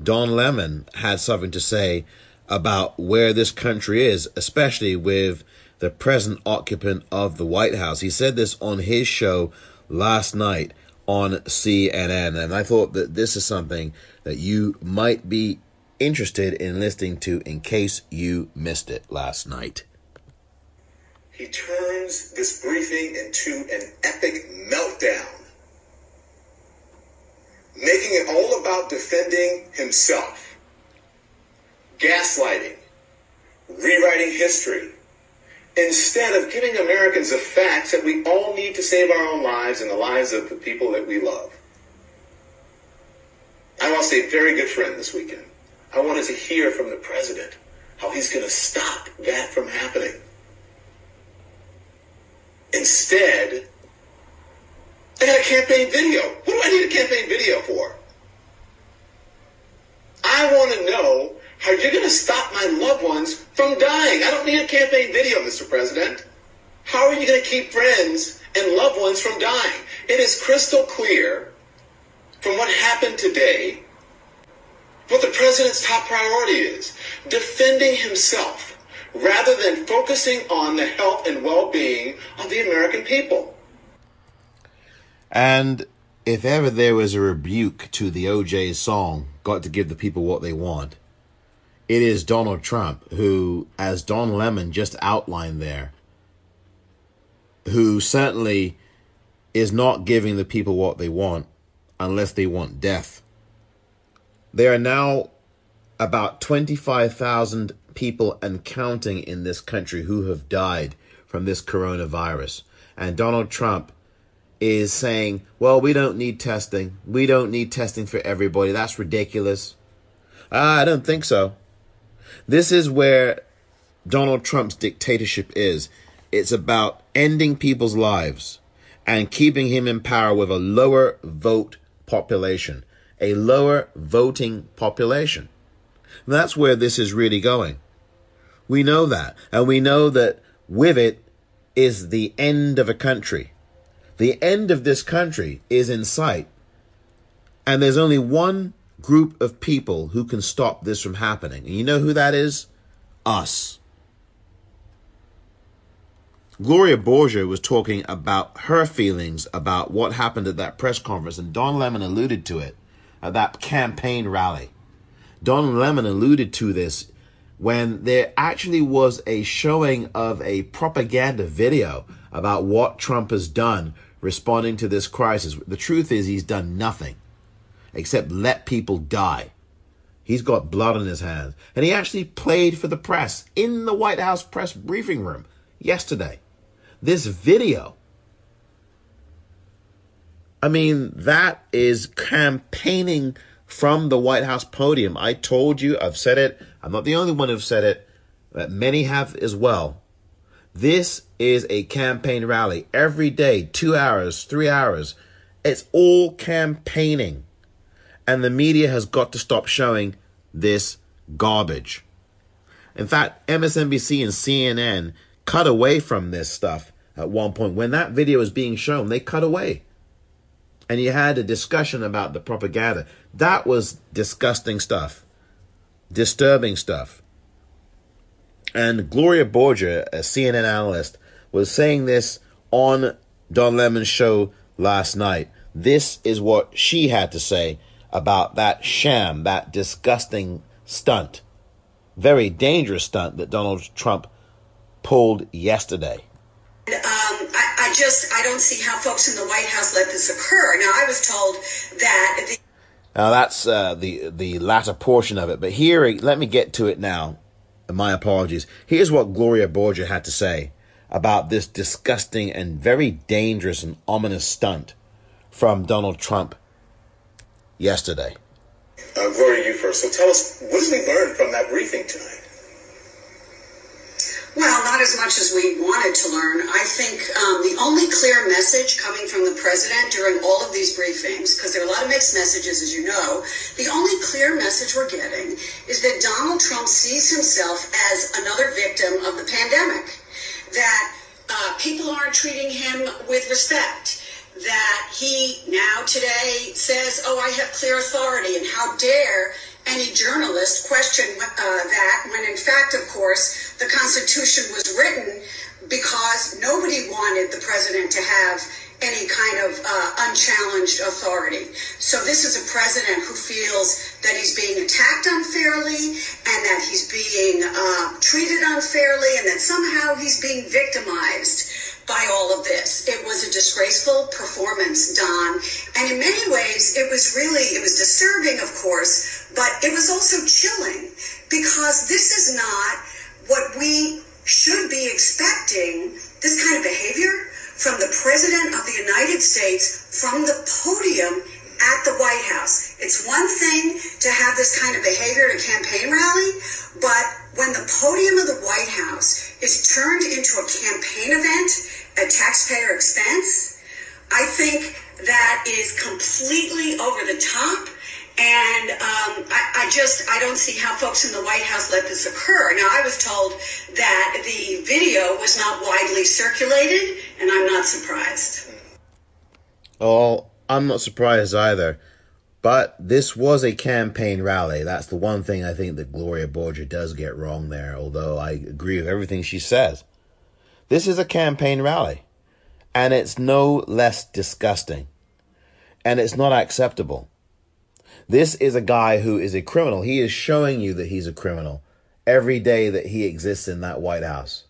A: Don Lemon had something to say about where this country is, especially with the present occupant of the White House. He said this on his show last night on CNN, and I thought that this is something that you might be interested in listening to in case you missed it last night.
C: He turns this briefing into an epic meltdown, making it all about defending himself gaslighting, rewriting history, instead of giving Americans the facts that we all need to save our own lives and the lives of the people that we love. I lost a very good friend this weekend. I wanted to hear from the president how he's going to stop that from happening. Instead, I got a campaign video. What do I need a campaign video for? I want to know how are you're going to stop my loved ones from dying. I don't need a campaign video, Mr. President. How are you going to keep friends and loved ones from dying? It is crystal clear from what happened today what the president's top priority is defending himself rather than focusing on the health and well being of the American people.
A: And if ever there was a rebuke to the OJ song, Got to Give the People What They Want, it is Donald Trump who, as Don Lemon just outlined there, who certainly is not giving the people what they want unless they want death. There are now about 25,000 people and counting in this country who have died from this coronavirus. And Donald Trump is saying, well, we don't need testing. We don't need testing for everybody. That's ridiculous. I don't think so. This is where Donald Trump's dictatorship is. It's about ending people's lives and keeping him in power with a lower vote population, a lower voting population. That's where this is really going. We know that. And we know that with it is the end of a country. The end of this country is in sight. And there's only one group of people who can stop this from happening. And you know who that is? Us. Gloria Borger was talking about her feelings about what happened at that press conference, and Don Lemon alluded to it at that campaign rally. Don Lemon alluded to this when there actually was a showing of a propaganda video about what Trump has done responding to this crisis. The truth is, he's done nothing except let people die. He's got blood on his hands. And he actually played for the press in the White House press briefing room yesterday. This video. I mean, that is campaigning from the White House podium. I told you, I've said it. I'm not the only one who've said it, but many have as well. This is a campaign rally every day, two hours, three hours. It's all campaigning. And the media has got to stop showing this garbage. In fact, MSNBC and CNN cut away from this stuff at one point. When that video was being shown, they cut away. and you had a discussion about the propaganda. That was disgusting stuff, disturbing stuff. And Gloria Borger, a CNN analyst, was saying this on Don Lemon's show last night. This is what she had to say about that sham, that disgusting stunt, very dangerous stunt that Donald Trump pulled yesterday.
H: Um, I, I, just I don't see how folks in the White House let this occur. Now I was told that. The-
A: now that's uh, the the latter portion of it, but here let me get to it now. My apologies. Here's what Gloria Borger had to say about this disgusting and very dangerous and ominous stunt from Donald Trump yesterday.
C: Uh, Gloria, you first. So tell us, what did we learn from that briefing tonight?
H: Well, not as much as we wanted to learn. I think um, the only clear message coming from the president during all of these briefings, because there are a lot of mixed messages, as you know, the only clear message we're getting is that Donald Trump sees himself as another victim of the pandemic, that uh, people aren't treating him with respect that he now today says, Oh, I have clear authority, and how dare any journalist question uh, that when, in fact, of course, the Constitution was written because nobody wanted the president to have any kind of uh, unchallenged authority. So this is a president who feels that he's being attacked unfairly and that he's being uh, treated unfairly and that somehow he's being victimized by all of this. It was a disgraceful performance, Don. And in many ways, it was really, it was disturbing, of course, but it was also chilling because this is not what we should be expecting this kind of behavior from the President of the United States from the podium at the White House. It's one thing to have this kind of behavior at a campaign rally, but when the podium of the White House is turned into a campaign event at taxpayer expense, I think that is completely over the top. And um, I, I, just I don't see how folks in the White House let this occur. Now I was told that the video was not widely circulated, and I'm not surprised.
A: Oh, I'm not surprised either. But this was a campaign rally. That's the one thing I think that Gloria Borger does get wrong there, although I agree with everything she says. This is a campaign rally, and it's no less disgusting, and it's not acceptable. This is a guy who is a criminal. He is showing you that he's a criminal every day that he exists in that White House.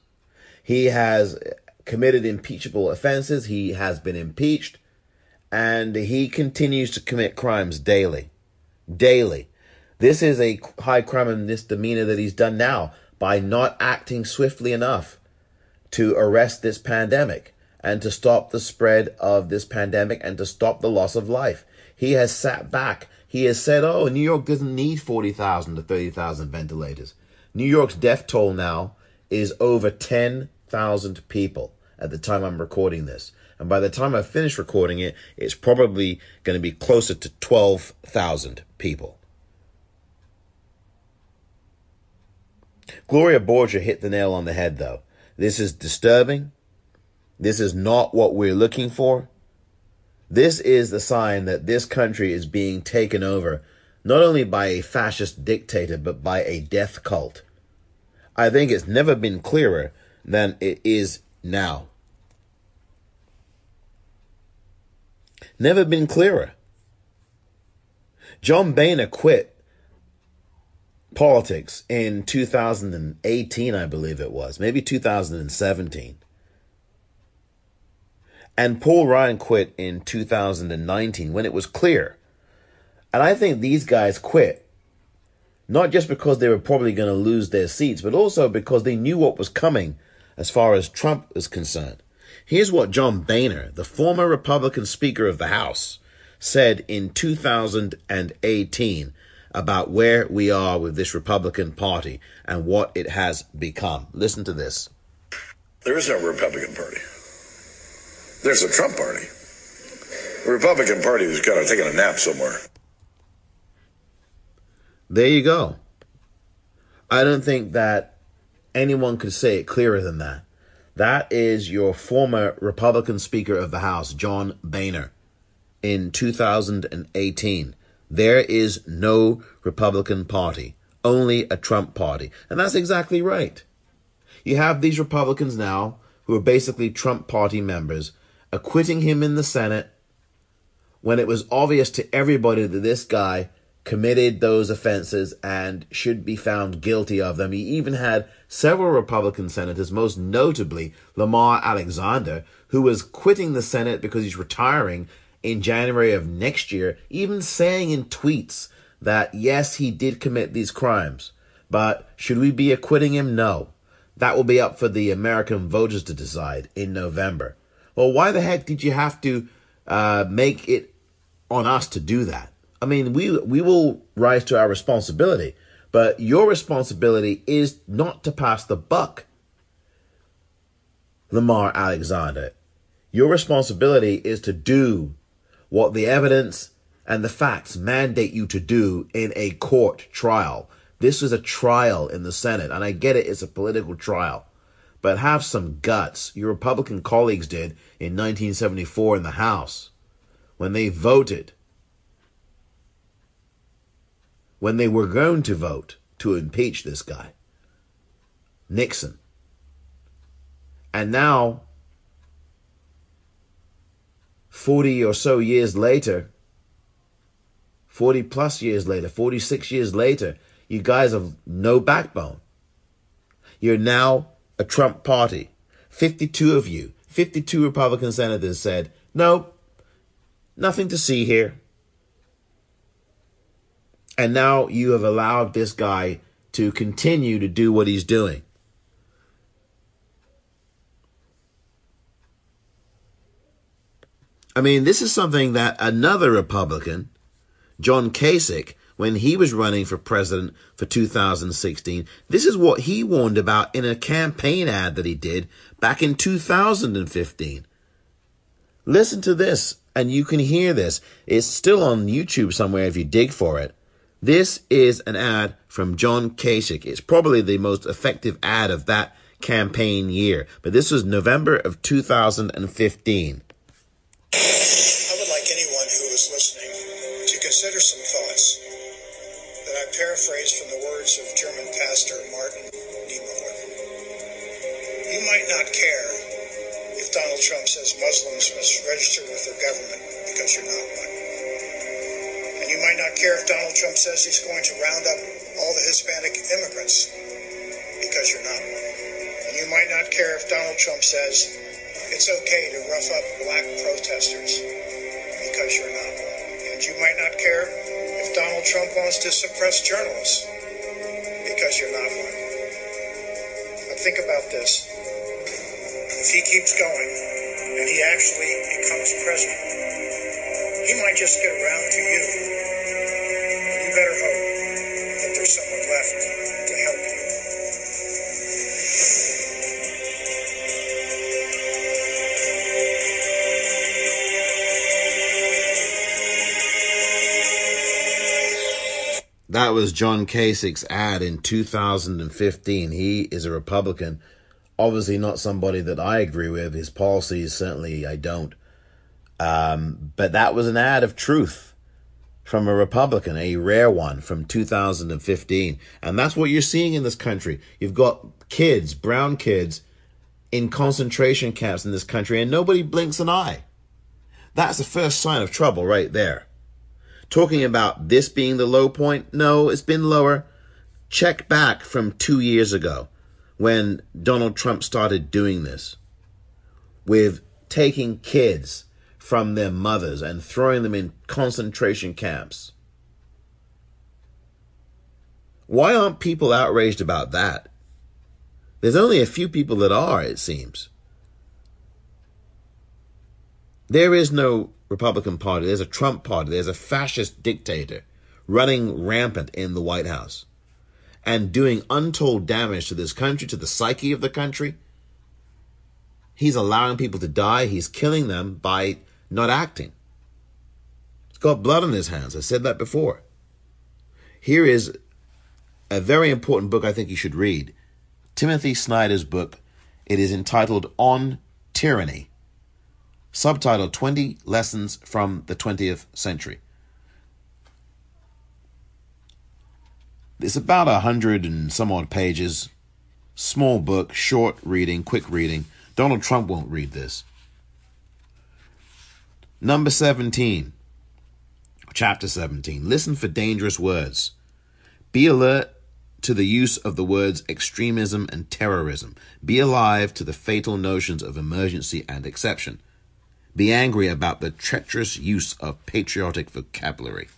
A: He has committed impeachable offenses, he has been impeached and he continues to commit crimes daily. Daily. This is a high crime and misdemeanor that he's done now by not acting swiftly enough to arrest this pandemic and to stop the spread of this pandemic and to stop the loss of life. He has sat back. He has said, oh, New York doesn't need 40,000 to 30,000 ventilators. New York's death toll now is over 10,000 people at the time I'm recording this. And by the time I finish recording it, it's probably going to be closer to 12,000 people. Gloria Borger hit the nail on the head, though. This is disturbing. This is not what we're looking for. This is the sign that this country is being taken over not only by a fascist dictator, but by a death cult. I think it's never been clearer than it is now. Never been clearer. John Boehner quit politics in 2018, I believe it was, maybe 2017. And Paul Ryan quit in 2019 when it was clear. And I think these guys quit not just because they were probably going to lose their seats, but also because they knew what was coming as far as Trump is concerned. Here's what John Boehner, the former Republican Speaker of the House, said in 2018 about where we are with this Republican Party and what it has become. Listen to this.
E: There is no Republican Party. There's a Trump Party. The Republican Party is kind of taking a nap somewhere.
A: There you go. I don't think that anyone could say it clearer than that. That is your former Republican Speaker of the House, John Boehner. in 2018. There is no Republican Party, only a Trump Party. And that's exactly right. You have these Republicans now who are basically Trump Party members acquitting him in the Senate when it was obvious to everybody that this guy committed those offenses and should be found guilty of them. He even had several Republican senators, most notably Lamar Alexander, who was quitting the Senate because he's retiring in January of next year, even saying in tweets that yes, he did commit these crimes, but should we be acquitting him? No. That will be up for the American voters to decide in November. Well, why the heck did you have to uh, make it on us to do that? I mean, we we will rise to our responsibility, but your responsibility is not to pass the buck. Lamar Alexander, your responsibility is to do what the evidence and the facts mandate you to do in a court trial. This is a trial in the Senate, and I get it, it's a political trial. But have some guts. Your Republican colleagues did in 1974 in the House when they voted when they were going to vote to impeach this guy, Nixon. And now, 40 or so years later, 40 plus years later, 46 years later, you guys have no backbone. You're now a Trump party. 52 of you, 52 Republican senators said, no, nothing to see here. And now you have allowed this guy to continue to do what he's doing. I mean, this is something that another Republican, John Kasich, when he was running for president for 2016, this is what he warned about in a campaign ad that he did back in 2015. Listen to this, and you can hear this. It's still on YouTube somewhere if you dig for it. This is an ad from John Kasich. It's probably the most effective ad of that campaign year, but this was November of 2015.
I: I would like anyone who is listening to consider some thoughts that I paraphrase from the words of German pastor Martin Niemöller. You might not care if Donald Trump says Muslims must register with their government because you're not one. Might not care if Donald Trump says he's going to round up all the Hispanic immigrants because you're not one. And you might not care if Donald Trump says it's okay to rough up black protesters because you're not one. And you might not care if Donald Trump wants to suppress journalists because you're not one. But think about this. If he keeps going and he actually becomes president, he might just get around to you.
A: Was John Kasich's ad in 2015. He is a Republican. Obviously, not somebody that I agree with. His policies, certainly, I don't. Um, but that was an ad of truth from a Republican, a rare one from 2015. And that's what you're seeing in this country. You've got kids, brown kids, in concentration camps in this country, and nobody blinks an eye. That's the first sign of trouble right there. Talking about this being the low point, no, it's been lower. Check back from two years ago when Donald Trump started doing this with taking kids from their mothers and throwing them in concentration camps. Why aren't people outraged about that? There's only a few people that are, it seems. There is no Republican Party. There's a Trump Party. There's a fascist dictator running rampant in the White House and doing untold damage to this country, to the psyche of the country. He's allowing people to die. He's killing them by not acting. He's got blood on his hands. I said that before. Here is a very important book I think you should read Timothy Snyder's book. It is entitled On Tyranny. Subtitled 20 Lessons from the 20th Century. It's about a hundred and some odd pages. Small book, short reading, quick reading. Donald Trump won't read this. Number 17, chapter 17. Listen for dangerous words. Be alert to the use of the words extremism and terrorism. Be alive to the fatal notions of emergency and exception. Be angry about the treacherous use of patriotic vocabulary.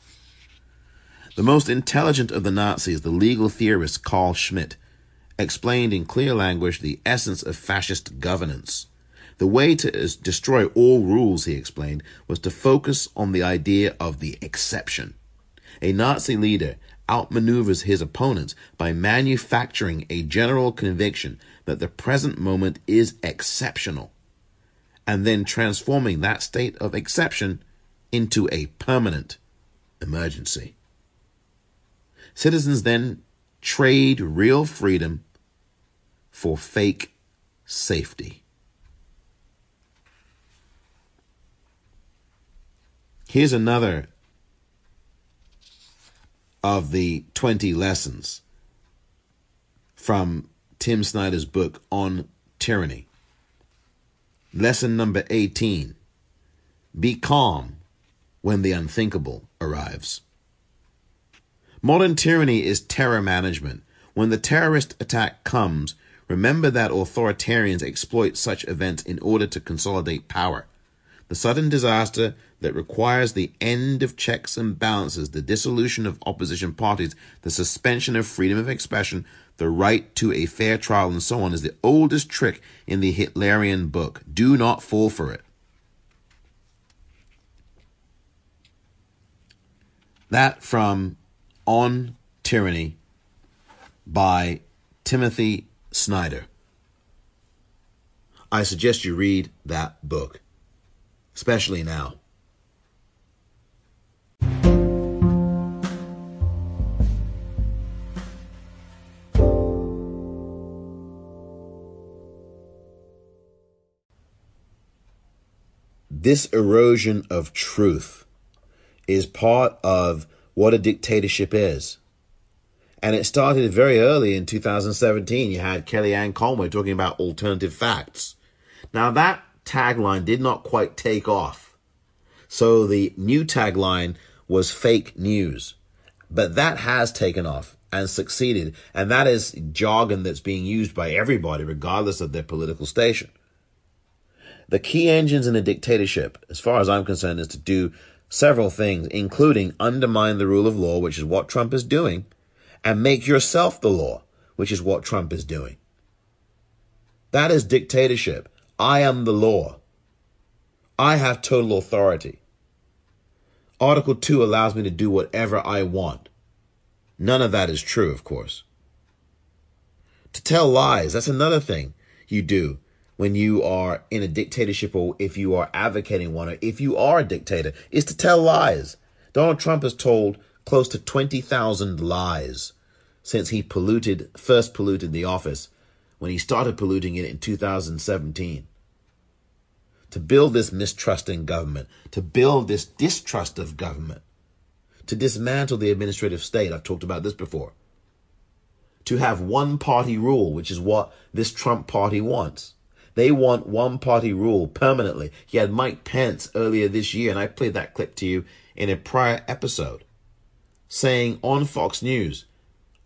A: The most intelligent of the Nazis, the legal theorist Carl Schmitt, explained in clear language the essence of fascist governance. The way to destroy all rules, he explained, was to focus on the idea of the exception. A Nazi leader outmaneuvers his opponents by manufacturing a general conviction that the present moment is exceptional and then transforming that state of exception into a permanent emergency. Citizens then trade real freedom for fake safety. Here's another of the 20 lessons from Tim Snyder's book on tyranny. Lesson number 18 Be calm when the unthinkable arrives. Modern tyranny is terror management. When the terrorist attack comes, remember that authoritarians exploit such events in order to consolidate power. The sudden disaster that requires the end of checks and balances, the dissolution of opposition parties, the suspension of freedom of expression, the right to a fair trial, and so on, is the oldest trick in the Hitlerian book. Do not fall for it. That from on Tyranny by Timothy Snyder. I suggest you read that book, especially now. This erosion of truth is part of what a dictatorship is. And it started very early in 2017. You had Kellyanne Conway talking about alternative facts. Now, that tagline did not quite take off. So the new tagline was fake news. But that has taken off and succeeded. And that is jargon that's being used by everybody, regardless of their political station. The key engines in a dictatorship, as far as I'm concerned, is to do several things, including undermine the rule of law, which is what Trump is doing, and make yourself the law, which is what Trump is doing. That is dictatorship. I am the law. I have total authority. Article 2 allows me to do whatever I want. None of that is true, of course. To tell lies, that's another thing you do when you are in a dictatorship or if you are advocating one or if you are a dictator is to tell lies. Donald Trump has told close to 20,000 lies since he polluted, first polluted the office when he started polluting it in 2017. To build this mistrust in government, to build this distrust of government, to dismantle the administrative state. I've talked about this before. To have one party rule, which is what this Trump party wants. They want one party rule permanently. He had Mike Pence earlier this year, and I played that clip to you in a prior episode, saying on Fox News,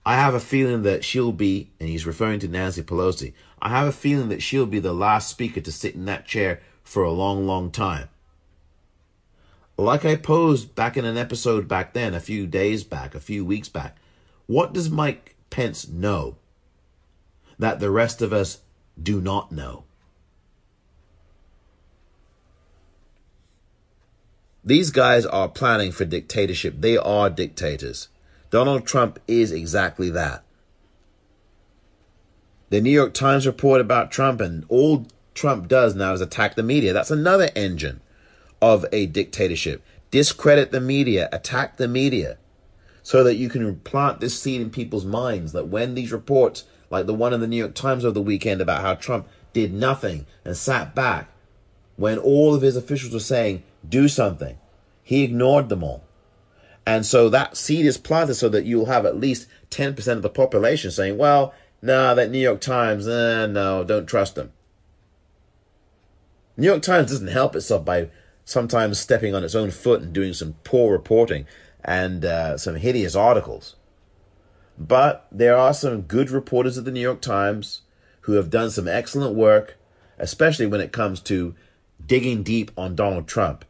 A: I have a feeling that she'll be, and he's referring to Nancy Pelosi, I have a feeling that she'll be the last speaker to sit in that chair for a long, long time. Like I posed back in an episode back then, a few days back, a few weeks back, what does Mike Pence know that the rest of us do not know? These guys are planning for dictatorship. They are dictators. Donald Trump is exactly that. The New York Times report about Trump, and all Trump does now is attack the media. That's another engine of a dictatorship. Discredit the media, attack the media, so that you can plant this seed in people's minds that when these reports, like the one in the New York Times over the weekend about how Trump did nothing and sat back, when all of his officials were saying, do something. He ignored them all. And so that seed is planted so that you'll have at least 10% of the population saying, well, no, that New York Times, eh, no, don't trust them. New York Times doesn't help itself by sometimes stepping on its own foot and doing some poor reporting and uh, some hideous articles. But there are some good reporters at the New York Times who have done some excellent work, especially when it comes to digging deep on Donald Trump.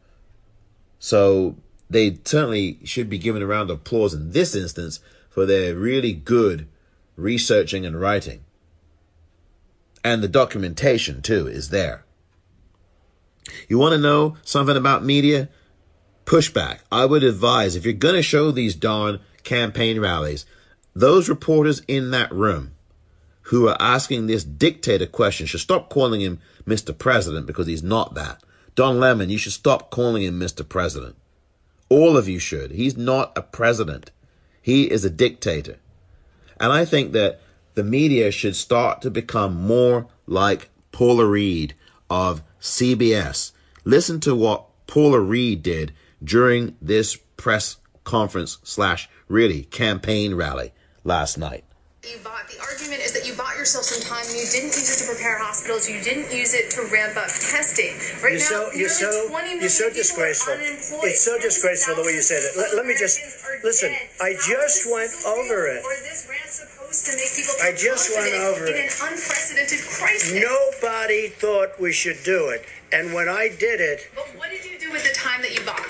A: So they certainly should be given a round of applause in this instance for their really good researching and writing. And the documentation, too, is there. You want to know something about media? Pushback. I would advise if you're going to show these darn campaign rallies, those reporters in that room who are asking this dictator question should stop calling him Mr. President because he's not that. Don Lemon, you should stop calling him Mr. President. All of you should. He's not a president. He is a dictator. And I think that the media should start to become more like Paula Reid of CBS. Listen to what Paula Reid did during this press conference slash really campaign rally last night.
J: You bought the argument is that you bought yourself some time and you didn't use it to prepare hospitals. You didn't use it to ramp up testing. Right
K: you're
J: now,
K: so you're so you're so disgraceful. It's so disgraceful the way you said it. Let, let me just listen. I just went over it. I just went over
J: in
K: it.
J: an unprecedented crisis.
K: Nobody thought we should do it, and when I did it,
J: But what did you do with the time that you bought?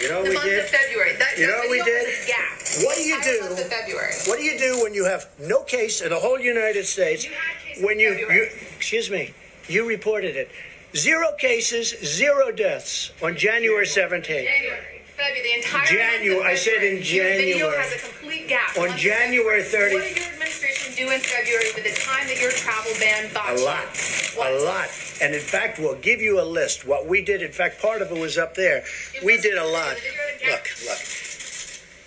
K: You know
J: the
K: we
J: month
K: did.
J: of February. That,
K: You know what we did?
J: gap.
K: What do you
J: Entire
K: do?
J: February.
K: What do you do when you have no case in the whole United States?
J: You
K: When you, you excuse me, you reported it. Zero cases, zero deaths on January 17th.
J: January, February, the entire
K: January- I said in
J: February. Your video
K: January.
J: has a complete gap.
K: On January 30th.
J: What did your administration do in February with the time that your travel ban bought
K: A lot.
J: What?
K: A lot. And in fact, we'll give you a list. What we did, in fact, part of it was up there.
J: It
K: We did a lot.
J: the video had a.
K: Look, look.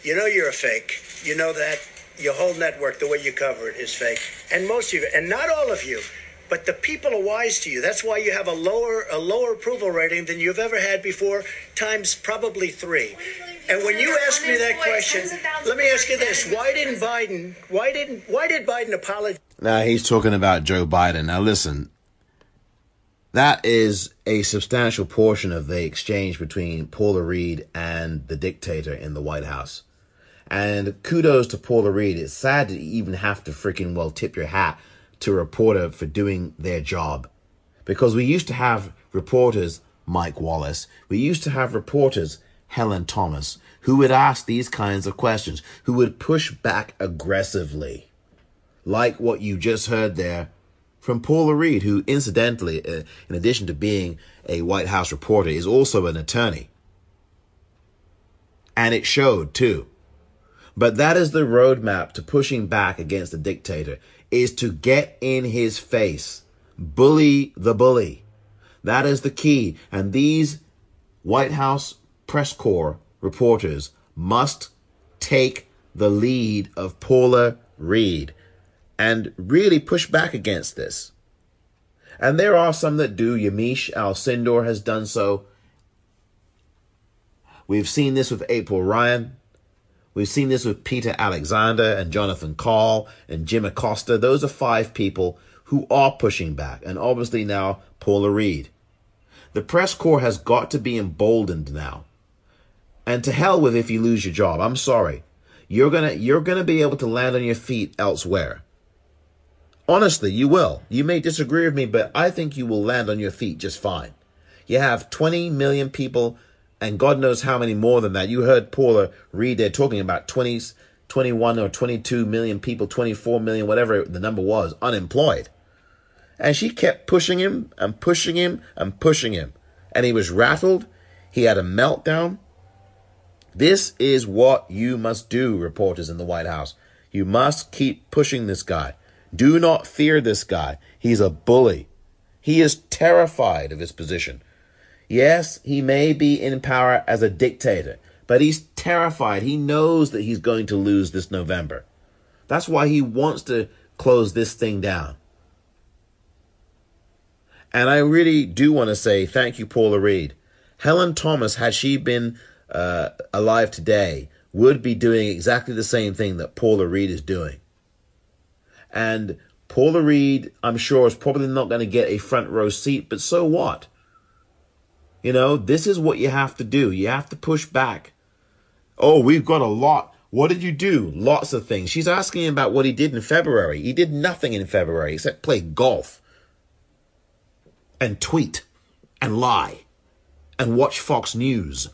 K: You know you're a fake. You know that. Your whole network, the way you cover it, is fake. And most of you, and not all of you, but the people are wise to you. That's why you have a lower a lower approval rating than you've ever had before, times probably three. And when you ask me that question, let me ask you this: Why didn't Biden? Why didn't? Why did Biden apologize?
A: Now he's talking about Joe Biden. Now listen, that is a substantial portion of the exchange between Paula Reid and the dictator in the White House. And kudos to Paula Reid. It's sad to even have to freaking well tip your hat to a reporter for doing their job. Because we used to have reporters, Mike Wallace, we used to have reporters, Helen Thomas, who would ask these kinds of questions, who would push back aggressively like what you just heard there from Paula Reid, who incidentally, uh, in addition to being a White House reporter, is also an attorney. And it showed too. But that is the roadmap to pushing back against the dictator, is to get in his face, bully the bully. That is the key. And these White House press corps reporters must take the lead of Paula Reid and really push back against this. And there are some that do. Yamiche Alcindor has done so. We've seen this with April Ryan. We've seen this with Peter Alexander and Jonathan Karl and Jim Acosta. Those are five people who are pushing back. And obviously now Paula Reid. The press corps has got to be emboldened now. And to hell with if you lose your job. I'm sorry. You're gonna you're gonna be able to land on your feet elsewhere. Honestly, you will. You may disagree with me, but I think you will land on your feet just fine. You have 20 million people, and God knows how many more than that. You heard Paula Reid there talking about 20, 21 or 22 million people, 24 million, whatever the number was, unemployed. And she kept pushing him and pushing him and pushing him. And he was rattled. He had a meltdown. This is what you must do, reporters in the White House. You must keep pushing this guy. Do not fear this guy. He's a bully. He is terrified of his position. Yes, he may be in power as a dictator, but he's terrified. He knows that he's going to lose this November. That's why he wants to close this thing down. And I really do want to say thank you, Paula Reid. Helen Thomas, had she been uh, alive today, would be doing exactly the same thing that Paula Reid is doing. And Paula Reid, I'm sure, is probably not going to get a front row seat, but so what? You know, this is what you have to do. You have to push back. Oh, we've got a lot. What did you do? Lots of things. She's asking him about what he did in February. He did nothing in February except play golf and tweet and lie and watch Fox News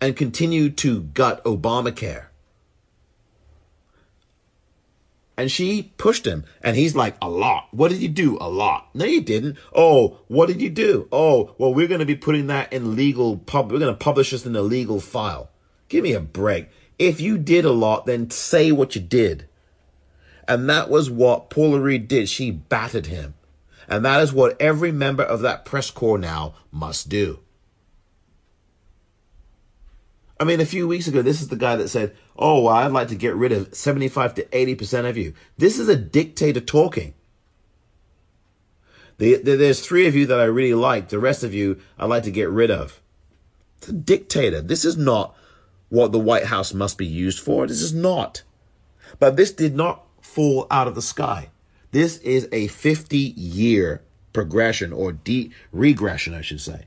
A: and continue to gut Obamacare. And she pushed him, and he's like, A lot. What did you do? A lot. No, you didn't. Oh, what did you do? Oh, well, we're going to be putting that in legal pub. We're going to publish this in a legal file. Give me a break. If you did a lot, then say what you did. And that was what Paula Reid did. She battered him. And that is what every member of that press corps now must do. I mean, a few weeks ago, this is the guy that said, Oh, well, I'd like to get rid of 75 to 80% of you. This is a dictator talking. The, the, there's three of you that I really like. The rest of you, I'd like to get rid of. It's a dictator. This is not what the White House must be used for. This is not. But this did not fall out of the sky. This is a 50 year progression or de- regression, I should say.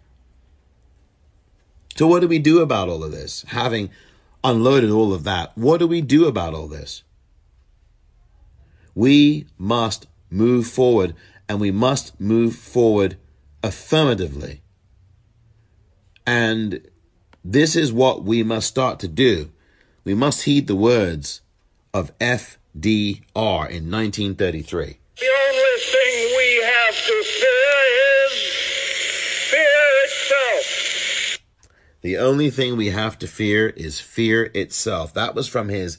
A: So, what do we do about all of this? Having unloaded all of that, what do we do about all this? We must move forward and we must move forward affirmatively. And this is what we must start to do. We must heed the words of FDR in 1933.
L: The only thing we have to fear is fear itself.
A: That was from his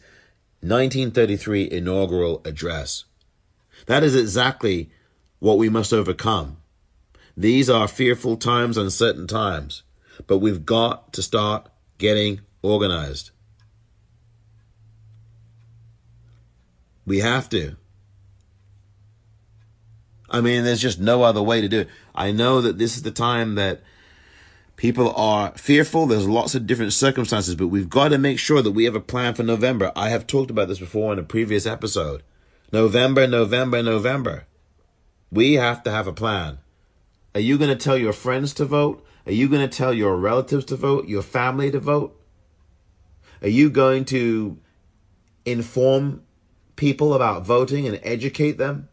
A: 1933 inaugural address. That is exactly what we must overcome. These are fearful times, uncertain times, but we've got to start getting organized. We have to. I mean, there's just no other way to do it. I know that this is the time that people are fearful. There's lots of different circumstances, but we've got to make sure that we have a plan for November. I have talked about this before in a previous episode. November, November, November. We have to have a plan. Are you going to tell your friends to vote? Are you going to tell your relatives to vote, your family to vote? Are you going to inform people about voting and educate them?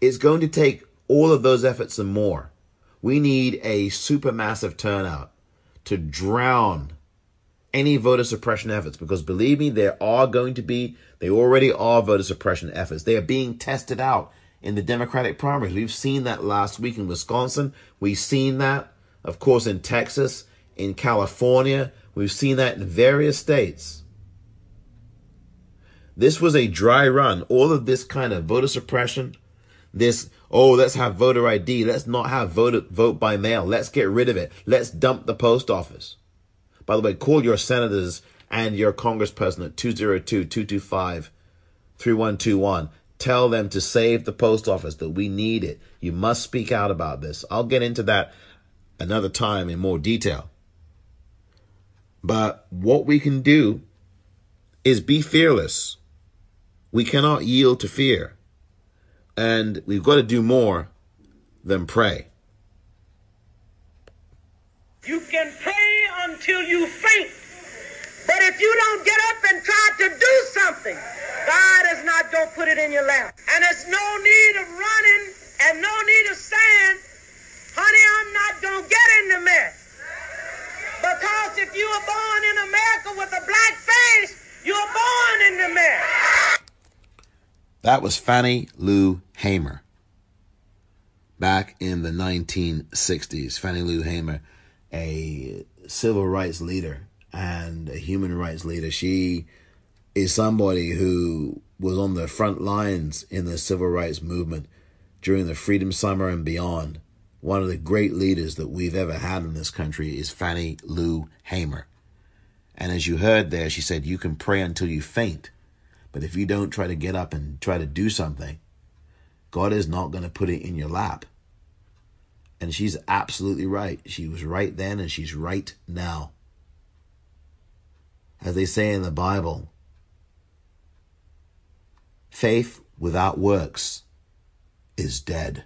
A: It's going to take all of those efforts and more. We need a supermassive turnout to drown any voter suppression efforts because believe me, there are going to be, they already are voter suppression efforts. They are being tested out in the Democratic primaries. We've seen that last week in Wisconsin. We've seen that, of course, in Texas, in California. We've seen that in various states. This was a dry run. All of this kind of voter suppression, this, oh, let's have voter ID. Let's not have vote, vote by mail. Let's get rid of it. Let's dump the post office. By the way, call your senators and your congressperson at 202 225 3121. Tell them to save the post office, that we need it. You must speak out about this. I'll get into that another time in more detail. But what we can do is be fearless. We cannot yield to fear. And we've got to do more than pray.
L: You can pray until you faint. But if you don't get up and try to do something, God is not going to put it in your lap. And there's no need of running and no need of saying, honey, I'm not going to get in the mess. Because if you were born in America with a black face, you were born in the mess.
A: That was Fannie Lou Hamer back in the 1960s. Fannie Lou Hamer, a civil rights leader and a human rights leader. She is somebody who was on the front lines in the civil rights movement during the Freedom Summer and beyond. One of the great leaders that we've ever had in this country is Fannie Lou Hamer. And as you heard there, she said, You can pray until you faint. But if you don't try to get up and try to do something, God is not going to put it in your lap. And she's absolutely right. She was right then and she's right now. As they say in the Bible, faith without works is dead.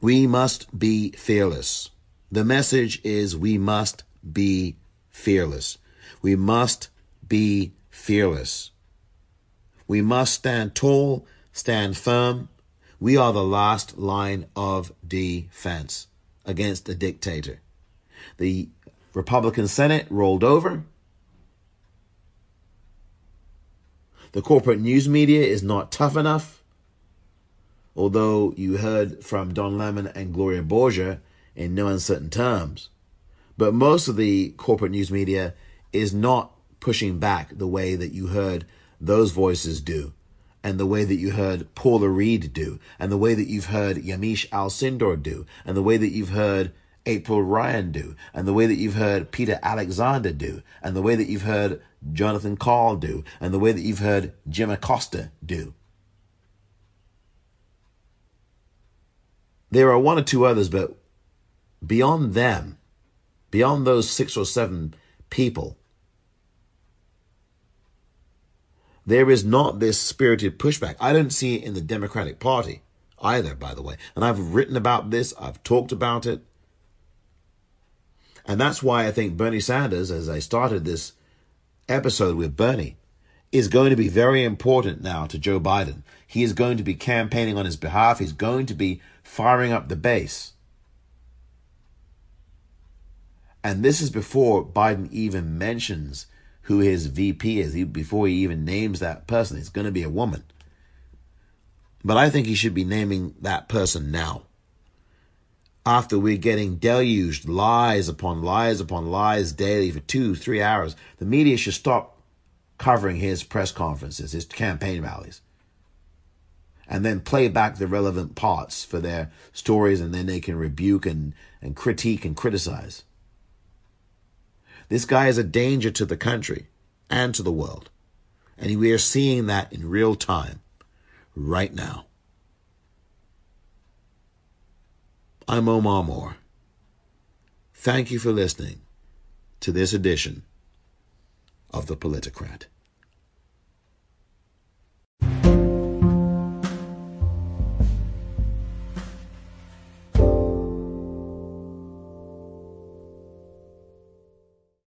A: We must be fearless. The message is we must be fearless. We must be fearless. We must stand tall, stand firm. We are the last line of defense against a dictator. The Republican Senate rolled over. The corporate news media is not tough enough. Although you heard from Don Lemon and Gloria Borger in no uncertain terms. But most of the corporate news media is not pushing back the way that you heard those voices do, and the way that you heard Paula Reid do, and the way that you've heard Yamiche Alcindor do, and the way that you've heard April Ryan do, and the way that you've heard Peter Alexander do, and the way that you've heard Jonathan Karl do, and the way that you've heard Jim Acosta do. There are one or two others, but beyond them, beyond those six or seven people, there is not this spirited pushback. I don't see it in the Democratic Party either, by the way. And I've written about this, I've talked about it. And that's why I think Bernie Sanders, as I started this episode with Bernie, is going to be very important now to Joe Biden. He is going to be campaigning on his behalf. He's going to be firing up the base. And this is before Biden even mentions who his VP is, before he even names that person. It's going to be a woman. But I think he should be naming that person now. After we're getting deluged lies upon lies upon lies daily for two, three hours, the media should stop covering his press conferences, his campaign rallies, and then play back the relevant parts for their stories, and then they can rebuke and, and critique and criticize. This guy is a danger to the country and to the world. And we are seeing that in real time, right now. I'm Omar Moore. Thank you for listening to this edition of The Politicrat.